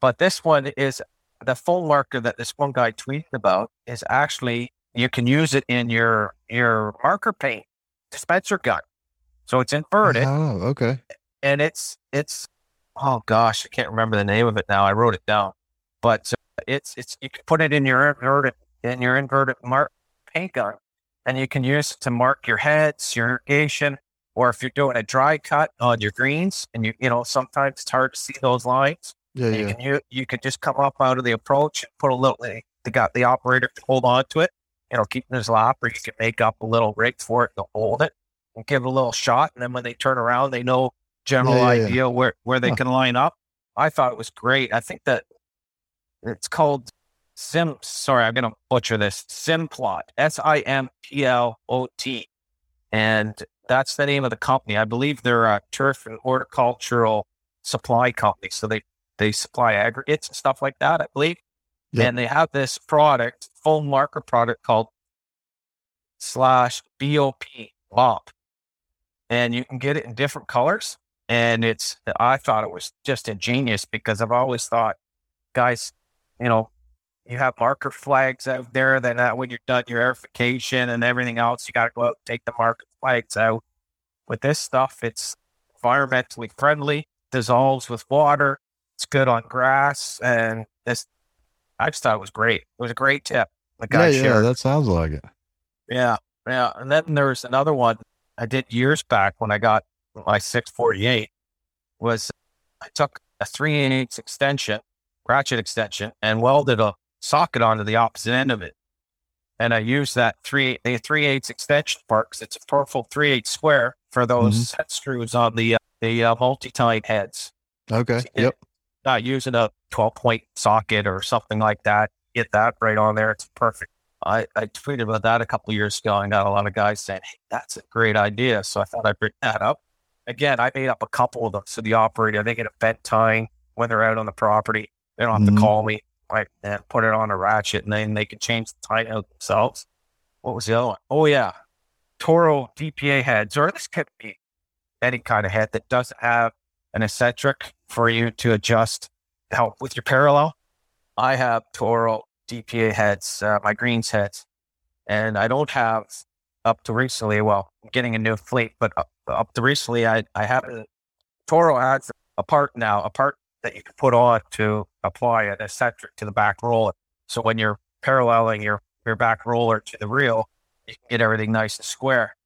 But this one is the full marker that this one guy tweeted about is actually you can use it in your your marker paint dispenser gun. So it's inverted. Oh, okay. And it's it's oh gosh, I can't remember the name of it now. I wrote it down, but uh, it's it's you can put it in your inverted in your inverted mark paint gun, and you can use it to mark your heads, your irrigation, or if you're doing a dry cut on your greens, and you you know sometimes it's hard to see those lines. Yeah, You yeah. can you, you can just come up out of the approach and put a little. They got the operator to hold on to it, you know, keep in his lap, or you can make up a little rig for it to hold it and give it a little shot, and then when they turn around, they know general Yeah, yeah, yeah. idea where where they Huh. can line up. I thought it was great. I think that it's called Sim. Sorry, I'm gonna butcher this. Simplot. S I M P L O T, and that's the name of the company. I believe they're a turf and horticultural supply company. So they they supply aggregates and stuff like that. I believe, Yep. and they have this product, foam marker product called slash BOP BOP, and you can get it in different colors. And it's I thought it was just ingenious because I've always thought, guys, you know, you have marker flags out there. that uh, when you're done your aerification and everything else, you got to go out and take the marker flags out. With this stuff, it's environmentally friendly, dissolves with water. It's good on grass, and this I just thought it was great. It was a great tip. The Yeah, guy yeah, shared. that sounds like it. Yeah, yeah. And then there was another one I did years back when I got my 648 was I took a 3 8 extension, ratchet extension, and welded a socket onto the opposite end of it. And I used that 3 the 3 8 extension part because it's a powerful 3 8 square for those set screws on the uh, the uh, multi-tine heads Okay. Yeah. Yep. Not using a 12 point socket or something like that. Get that right on there. It's perfect. I, I tweeted about that a couple of years ago and got a lot of guys saying, Hey, that's a great idea. So I thought I'd bring that up. Again, I made up a couple of them. So the operator, they get a bent tine when they're out on the property. They don't have Mhm. to call me. Right. And put it on a ratchet and then they can change the tine out themselves. What was the other one? Oh, yeah. Toro DPA heads, or this could be any kind of head that doesn't have an eccentric for you to adjust help with your parallel. I have Toro DPA heads, uh, my greens heads, and I don't have up to recently. Well, I'm getting a new fleet, but up, up to recently, I I have a, Toro adds a part now, a part that you can put on to apply an eccentric to the back roller. So when you're paralleling your your back roller to the reel, you can get everything nice and square.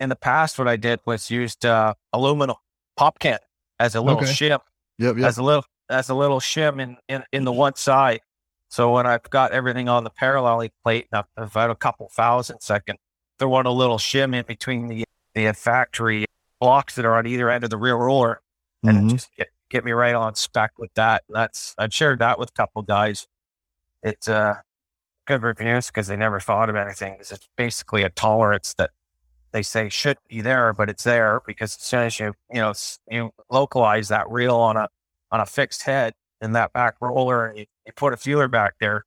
In the past, what I did was used uh, aluminum pop can as a little Okay. shim Yep. Yep. as a little as a little shim in, in, in the one side. So when I've got everything on the paralleling plate, and I've, had a couple thousandths, I can throw on a little shim in between the the factory blocks that are on either end of the rear roller, and Mhm. just get get me right on spec with that. And that's I've shared that with a couple guys. It's uh good reviews because they never thought of anything. It's basically a tolerance that they say should be there, but it's there because as soon as you you know you localize that reel on a on a fixed head in that back roller and you, you put a feeler back there,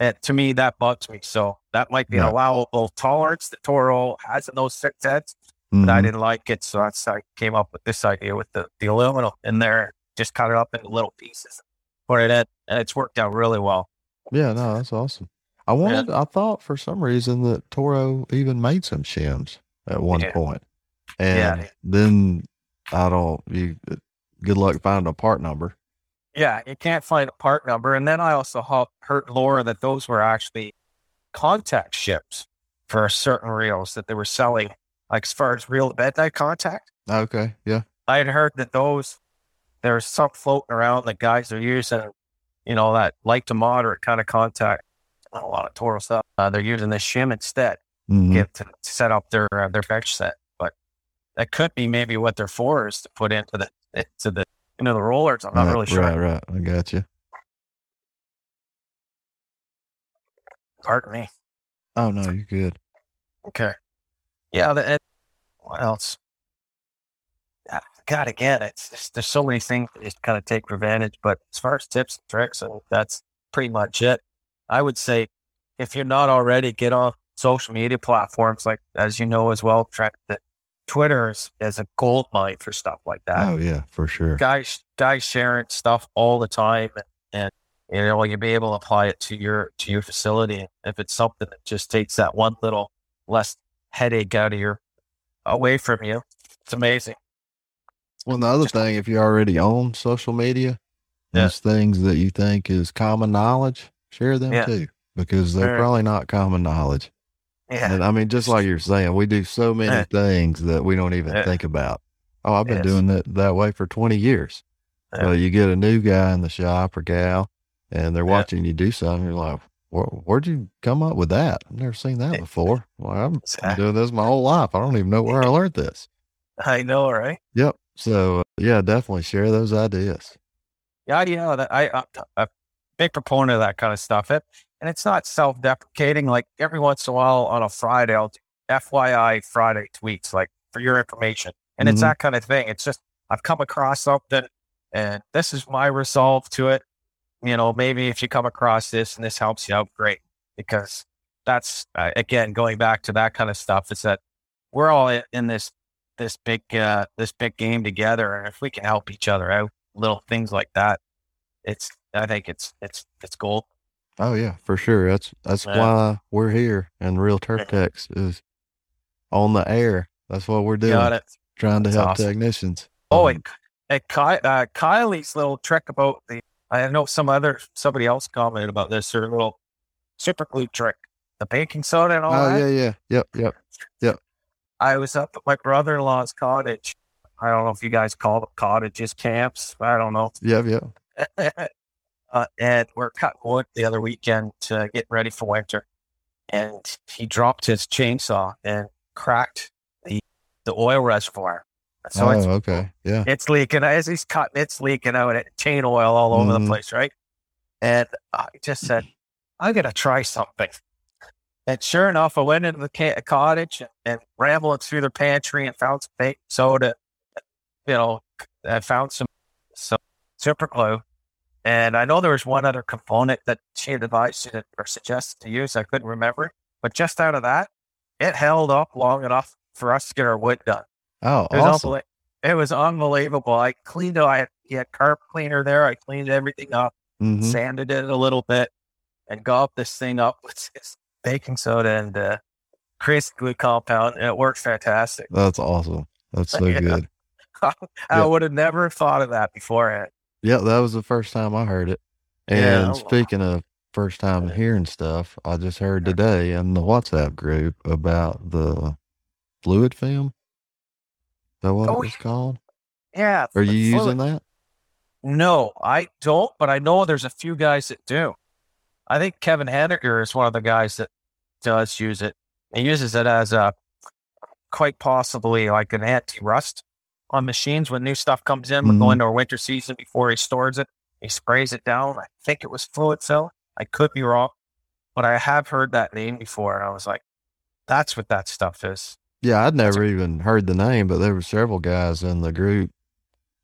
and to me that bugs me. So that might be Yeah. an allowable tolerance that Toro has in those fixed heads, but I Mhm. didn't like it, so that's I came up with this idea with the the aluminum in there. Just cut it up into little pieces, put it in, and it's worked out really well. Yeah. No, that's awesome. I wanted. I thought for some reason that Toro even made some shims at one Yeah. point, Yeah. and then I don't. You good luck finding a part number. Yeah, you can't find a part number. And then I also heard Laura that those were actually contact shims for certain reels that they were selling, like as far as reel to bedknife contact. Okay. Yeah. I had heard that those there's some floating around that guys are using, you know, that light to moderate kind of contact. A lot of Toro stuff. Uh, they're using this shim instead Mhm. get to set up their uh, their bench set. But that could be maybe what they're for is to put into the into the into the rollers. I'm not right, really sure. Right. Right. I got you. Pardon me. Oh no, you're good. Okay. Yeah. The, it, what else? Ah, God, again, it's just, there's so many things that just kind of take for advantage. But as far as tips and tricks, and that's pretty much it. I would say if you're not already, get on social media platforms like, as you know as well, Trent, that Twitter is, is a gold mine for stuff like that. Oh yeah, for sure. guys guys sharing stuff all the time and, and you know you'll be able to apply it to your to your facility if it's something that just takes that one little less headache out of your away from you it's amazing Well, the other thing, if you already own social media, Yeah. those things that you think is common knowledge, share them Yeah. too, because they're Sure. probably not common knowledge. Yeah. And I mean, just like you're saying, we do so many Yeah. things that we don't even Yeah. think about. Oh, I've been Yes. doing that that way for 20 years. Yeah. Well, you get a new guy in the shop or gal, and they're watching you do something. You're like, Where, where'd you come up with that? I've never seen that eh, before. Well, I'm Exactly. doing this my whole life. I don't even know where I learned this. I know, right? Yep. So, uh, yeah, definitely share those ideas. Yeah, yeah. That I, I'm a big proponent of that kind of stuff. It, and it's not self-deprecating. Like every once in a while on a Friday, I'll do FYI Friday tweets, like for your information. And it's Mhm. that kind of thing. It's just I've come across something, and this is my resolve to it. You know, maybe if you come across this and this helps you out, great. Because that's uh, again going back to that kind of stuff. Is that we're all in, in this this big uh, this big game together, and if we can help each other out, little things like that, it's I think it's it's it's gold. Oh yeah, for sure. That's that's Yeah. why we're here and Real Turf Yeah. Techs is on the air. That's what we're doing. Got it. Trying to That's help awesome. technicians. Oh, Um, and, and Ky, uh, Kylie's little trick about the I know some other somebody else commented about this. Her little super glue trick, the baking soda and all oh that. yeah, yeah, yep, yep. I was up at my brother in law's cottage. I don't know if you guys call them cottages, camps. I don't know. Yeah, yep. uh, and we're cutting wood the other weekend to get ready for winter. And he dropped his chainsaw and cracked the the oil reservoir. So oh, it's okay. Yeah. it's leaking as he's cutting. It's leaking out. It chain oil all over Mhm. the place, right? And I just said, "I'm gonna try something." And sure enough, I went into the ca- cottage and, and rambling through the pantry and found some baking soda. You know, I found some some super glue, and I know there was one other component that she had advised you to, or suggested to use. I couldn't remember, but just out of that, it held up long enough for us to get our wood done. Oh, It was, awesome. unbelie- it was unbelievable. I cleaned it. I had, he had carpet cleaner there. I cleaned everything up, Mhm. sanded it a little bit, and got this thing up with baking soda and uh, crazy glue compound. And it worked fantastic. That's awesome. That's so Yeah. good. I Yeah. would have never thought of that beforehand. Yeah, that was the first time I heard it. Yeah. And oh, speaking of first time hearing stuff, I just heard today in the WhatsApp group about the fluid film. Is that what Oh, it was called? Yeah. Are you fluid- using that? No, I don't, but I know there's a few guys that do. I think Kevin Henniger is one of the guys that does use it. He uses it as a quite possibly like an anti rust on machines when new stuff comes in. We're Mhm. going to our winter season before he stores it. He sprays it down. I think it was fluid fill. I could be wrong, but I have heard that name before. And I was like, that's what that stuff is. Yeah, I'd never even heard the name, but there were several guys in the group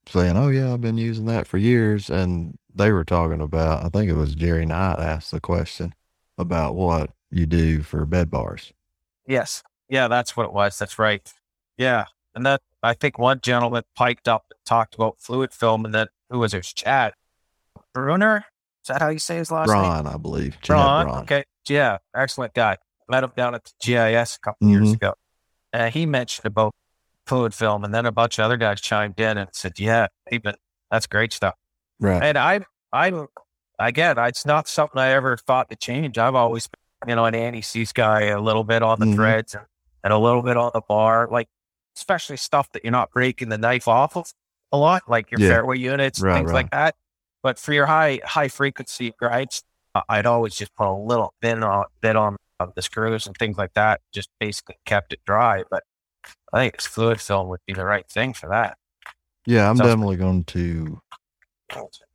saying, "Oh yeah, I've been using that for years," and they were talking about. I think it was Jerry Knight asked the question about what you do for bed bars. Yes. Yeah, that's what it was. That's right. Yeah. And that I think one gentleman piked up and talked about fluid film and then who was it? Chad Bruner? Is that how you say his last name? Braun, I believe. Braun. Braun. Okay. Yeah. Excellent guy. Met him down at the GIS a couple years Mhm. ago. And he mentioned about fluid film and then a bunch of other guys chimed in and said, Yeah, even that's great stuff. Right. And I, I'm, again, it's not something I ever thought to change. I've always been, you know, an anti-seize guy, a little bit on the Mhm. threads and, and a little bit on the bar, like especially stuff that you're not breaking the knife off of a lot, like your Yeah. fairway units, Right, things right. like that. But for your high high frequency grinds, I'd always just put a little bit on bit on of the screws and things like that. Just basically kept it dry. But I think fluid film would be the right thing for that. Yeah, I'm Sounds- definitely going to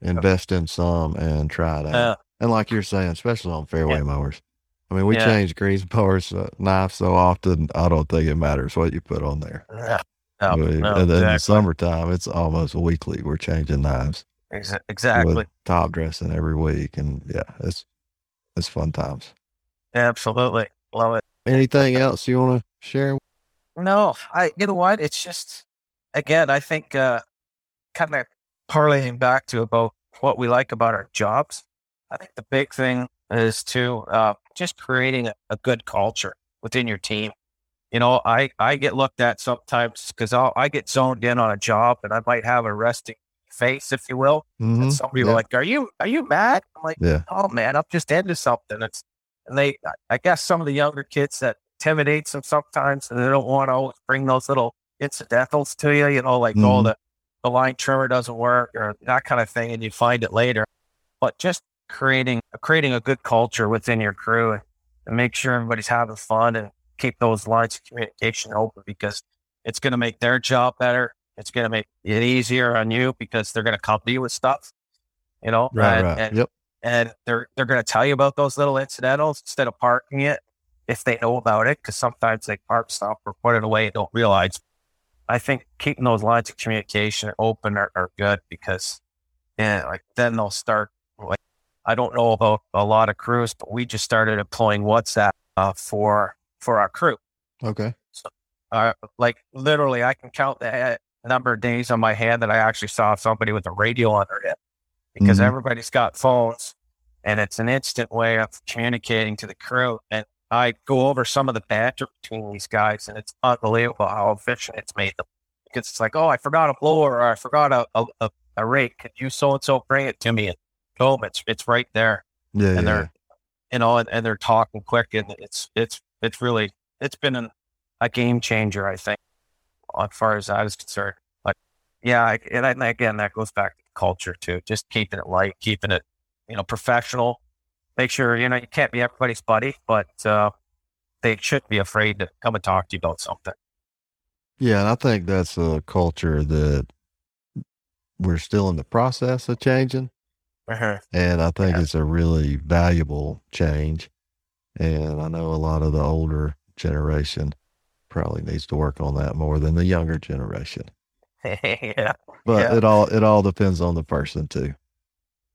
invest in some and try it out. Uh, and like you're saying, especially on fairway Yeah. mowers. I mean, we Yeah. change grease bars, uh, knives so often. I don't think it matters what you put on there. yeah. No, no, and in the summertime, it's almost weekly. We're changing knives, Exa- exactly. top dressing every week, and yeah, it's it's fun times. Absolutely. Love it. Anything else you want to share? No, I you know what? It's just again, I think uh kind of parlaying back to about what we like about our jobs. I think the big thing is to uh just creating a, a good culture within your team. you know, I, I get looked at sometimes because I get zoned in on a job and I might have a resting face, if you will. Mhm. And some people Yeah. are like, "Are you are you mad?" I'm like, Yeah. "Oh man, I'm just into something." It's and they, I- guess, some of the younger kids that intimidates them sometimes, and they don't want to always bring those little incidentals to you. You know, like oh Mhm. the the line trimmer doesn't work or that kind of thing, and you find it later. But just creating creating a good culture within your crew and, and make sure everybody's having fun and keep those lines of communication open because it's going to make their job better. It's going to make it easier on you because they're going to come to you with stuff, you know, Right, and, right. and, yep. and they're they're going to tell you about those little incidentals instead of parking it if they know about it because sometimes they park stuff or put it away and don't realize. I think keeping those lines of communication open are, are good because, yeah, like then they'll start. Like I don't know about a lot of crews, but we just started employing WhatsApp uh, for for our crew. Okay. Uh, like literally, I can count the uh, number of days on my hand that I actually saw somebody with a radio on their hip because Mhm. everybody's got phones and it's an instant way of communicating to the crew. And I go over some of the banter between these guys and it's unbelievable how efficient it's made them because it's like, oh, I forgot a blower or I forgot a, a, a, a rake. Could you so and so bring it to me? And boom, it's, it's right there Yeah. and yeah. they're you know and, and they're talking quick and it's it's it's really it's been an, a game changer i think as far as I was concerned but yeah I, and I, again that goes back to culture too just keeping it light keeping it you know professional make sure you know you can't be everybody's buddy but uh they shouldn't be afraid to come and talk to you about something Yeah, and I think that's a culture that we're still in the process of changing. Uh-huh. And I think it's a really valuable change. And I know a lot of the older generation probably needs to work on that more than the younger generation. yeah But Yeah. it all it all depends on the person too.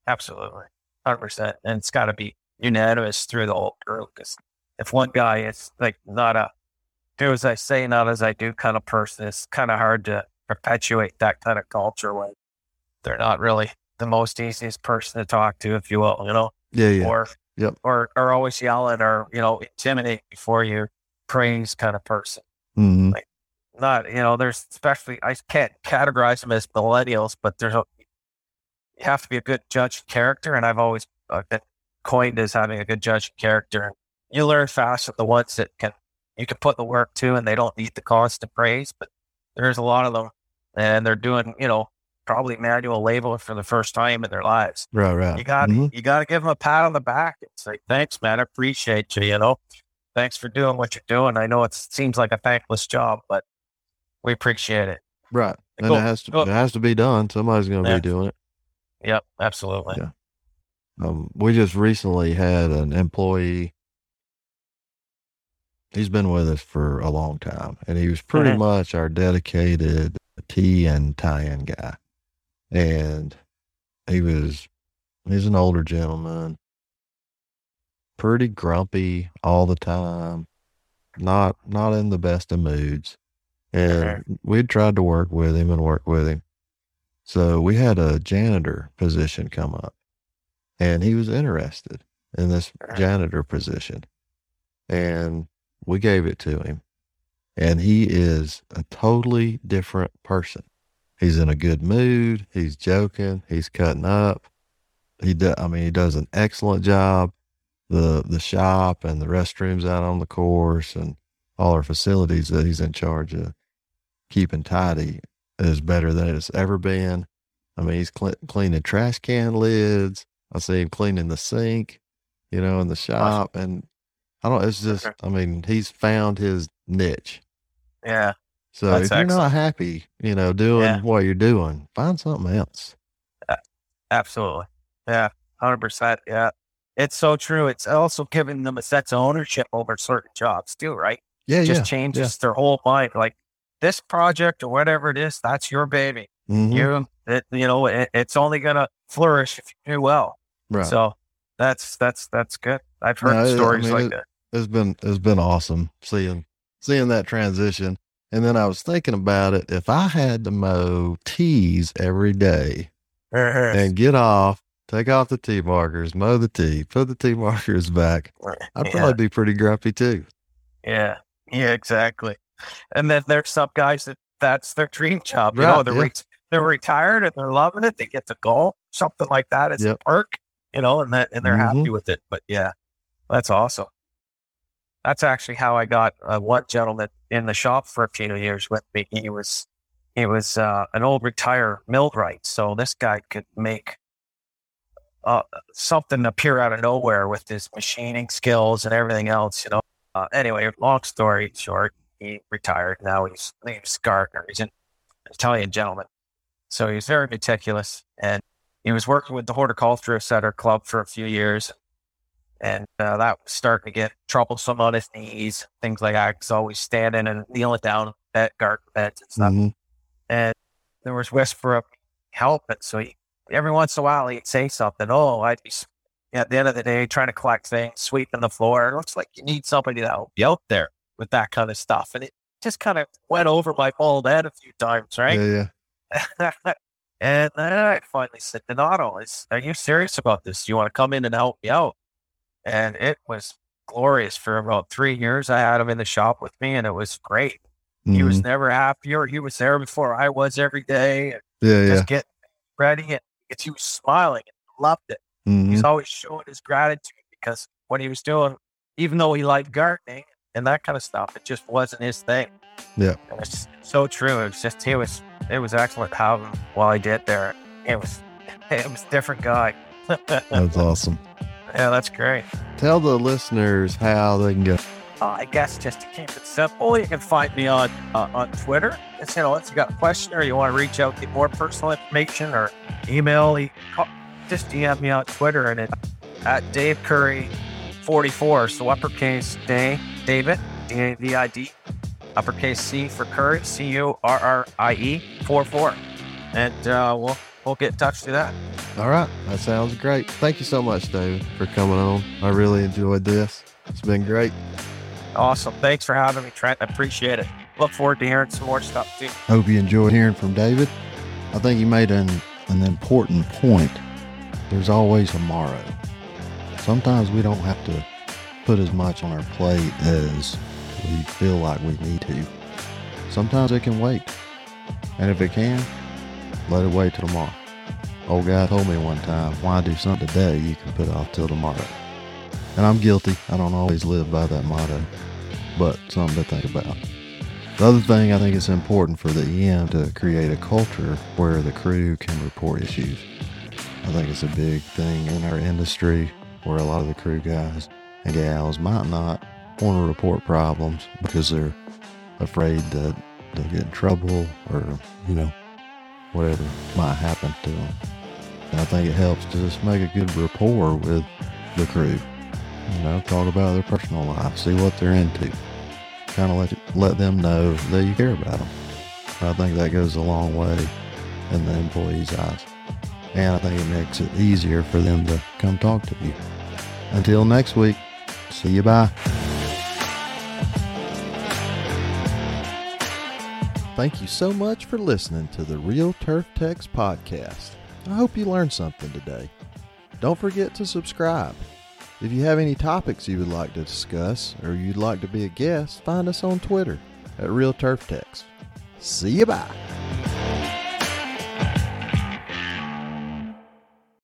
Absolutely, hundred percent, and it's got to be unanimous through the whole group. Because if one guy is like not a do as I say, not as I do kind of person, it's kind of hard to perpetuate that kind of culture when they're not really the most easiest person to talk to, if you will, you know, Yeah, yeah. or Yep. or or always yelling or you know intimidate before you praise kind of person. hmm Not you know, there's especially I can't categorize them as millennials, but there's a you have to be a good judge of character, and I've always uh, been coined as having a good judge of character. You learn fast with the ones that can you can put the work to, and they don't need the constant praise. But there's a lot of them, and they're doing you know probably manual labor for the first time in their lives. Right, right. You got Mhm. you got to give them a pat on the back. and say, thanks, man. I appreciate you. You know, thanks for doing what you're doing. I know it seems like a thankless job, but we appreciate it. Right. And it has to it has to be done. Somebody's gonna Yeah. be doing it. Yep, absolutely. Yeah. Um, we just recently had an employee. He's been with us for a long time, and he was pretty Mhm. much our dedicated tee and tie-in guy. And he was, he's an older gentleman, pretty grumpy all the time, not not in the best of moods. And we'd tried to work with him and work with him. So we had a janitor position come up, and he was interested in this Uh-huh. janitor position. And we gave it to him. And he is a totally different person. He's in a good mood. He's joking. He's cutting up. He do, I mean, he does an excellent job. The the shop and the restrooms out on the course and all our facilities that he's in charge of keeping tidy is better than it's ever been. I mean, he's cle cleaning trash can lids. I see him cleaning the sink, you know, in the shop. And I don't, it's just. I mean, he's found his niche. Yeah, So That's if you're not happy, you know, doing Yeah. what you're doing, find something else. absolutely. Yeah, hundred percent. Yeah, it's so true. It's also giving them a sense of ownership over certain jobs too, right? Yeah, Just yeah. changes their whole mind. Like this project or whatever it is, that's your baby. Mhm. You, it, you know, it, it's only gonna flourish if you do well. Right. So that's that's that's good. I've heard No, it- I stories mean, like it- that. it's been it's been awesome seeing seeing that transition. And then I was thinking about it. If I had to mow tees every day and get off, take off the tee markers, mow the tee, put the tee markers back, I'd yeah, probably be pretty grumpy too. yeah, Yeah, exactly. And then there's some guys that that's their dream job. You know, they're yeah. re- they're retired and they're loving it. They get to golf, something like that. It's Yep. a perk, you know, and that and they're Mhm. happy with it. But yeah, that's awesome. That's actually how I got uh, one gentleman in the shop for a few years with me. He was he was uh, an old retired millwright, so this guy could make uh, something appear out of nowhere with his machining skills and everything else. You know. Uh, anyway, long story short, he retired. Now he's name's Gardner. He's an Italian gentleman, so he's very meticulous, and he was working with the horticulturists at our club for a few years, and uh, that was starting to get troublesome on his knees, things like that. He's always standing and kneeling down at garden beds and stuff Mhm. and there was whisper of help. And so he, every once in a while he'd say something. Oh, I'd be at the end of the day trying to collect things, sweeping the floor. It looks like you need somebody to help you out there with that kind of stuff. And it just kind of went over my bald head a few times, right? Yeah, yeah. and then I finally said, Donato, is, are you serious about this? Do you want to come in and help me out? And it was glorious for about three years. I had him in the shop with me and it was great. He was Mhm. never happier. He was there before I was every day. And Yeah, yeah. just getting ready and he was smiling and loved it. Mhm. He's always showing his gratitude because what he was doing, even though he liked gardening and that kind of stuff, it just wasn't his thing. Yeah. It's so true. It was just he was it was excellent having while I did there. It was it was a different guy. That's awesome. Yeah, that's great. Tell the listeners how they can get. Uh, I guess just to keep it simple, you can find me on uh, on Twitter. It's, you know, if you got a question or you want to reach out to more personal information or email, just DM me on Twitter and it's at Dave Currie 44. So uppercase Dave, David, D A V I D, uppercase C for Currie, C U R R I E 44. And uh, we'll we'll get in touch through that. All right. That sounds great. Thank you so much, David, for coming on. I really enjoyed this. It's been great. Awesome. Thanks for having me, Trent. I appreciate it. Look forward to hearing some more stuff too. Hope you enjoyed hearing from David. I think he made an, an important point. There's always tomorrow. Sometimes we don't have to put as much on our plate as we feel like we need to. Sometimes it can wait. And if it can, let it wait till tomorrow. Old guy told me one time, why do something today you can put off till tomorrow? And I'm guilty. I don't always live by that motto, but something to think about. The other thing I think it's important for the EM to create a culture where the crew can report issues. I think it's a big thing in our industry where a lot of the crew guys and gals might not want to report problems because they're afraid that they'll get in trouble or, you know, whatever might happen to them. I think it helps to just make a good rapport with the crew. You know, talk about their personal life, see what they're into kind of let let them know that you care about them. I think that goes a long way in the employees' eyes, and I think it makes it easier for them to come talk to you. Until next week, see you. Bye. Thank you so much for listening to the Real Turf Techs podcast. I hope you learned something today. Don't forget to subscribe. If you have any topics you would like to discuss or you'd like to be a guest, find us on Twitter at Real Turf Techs. See you bye.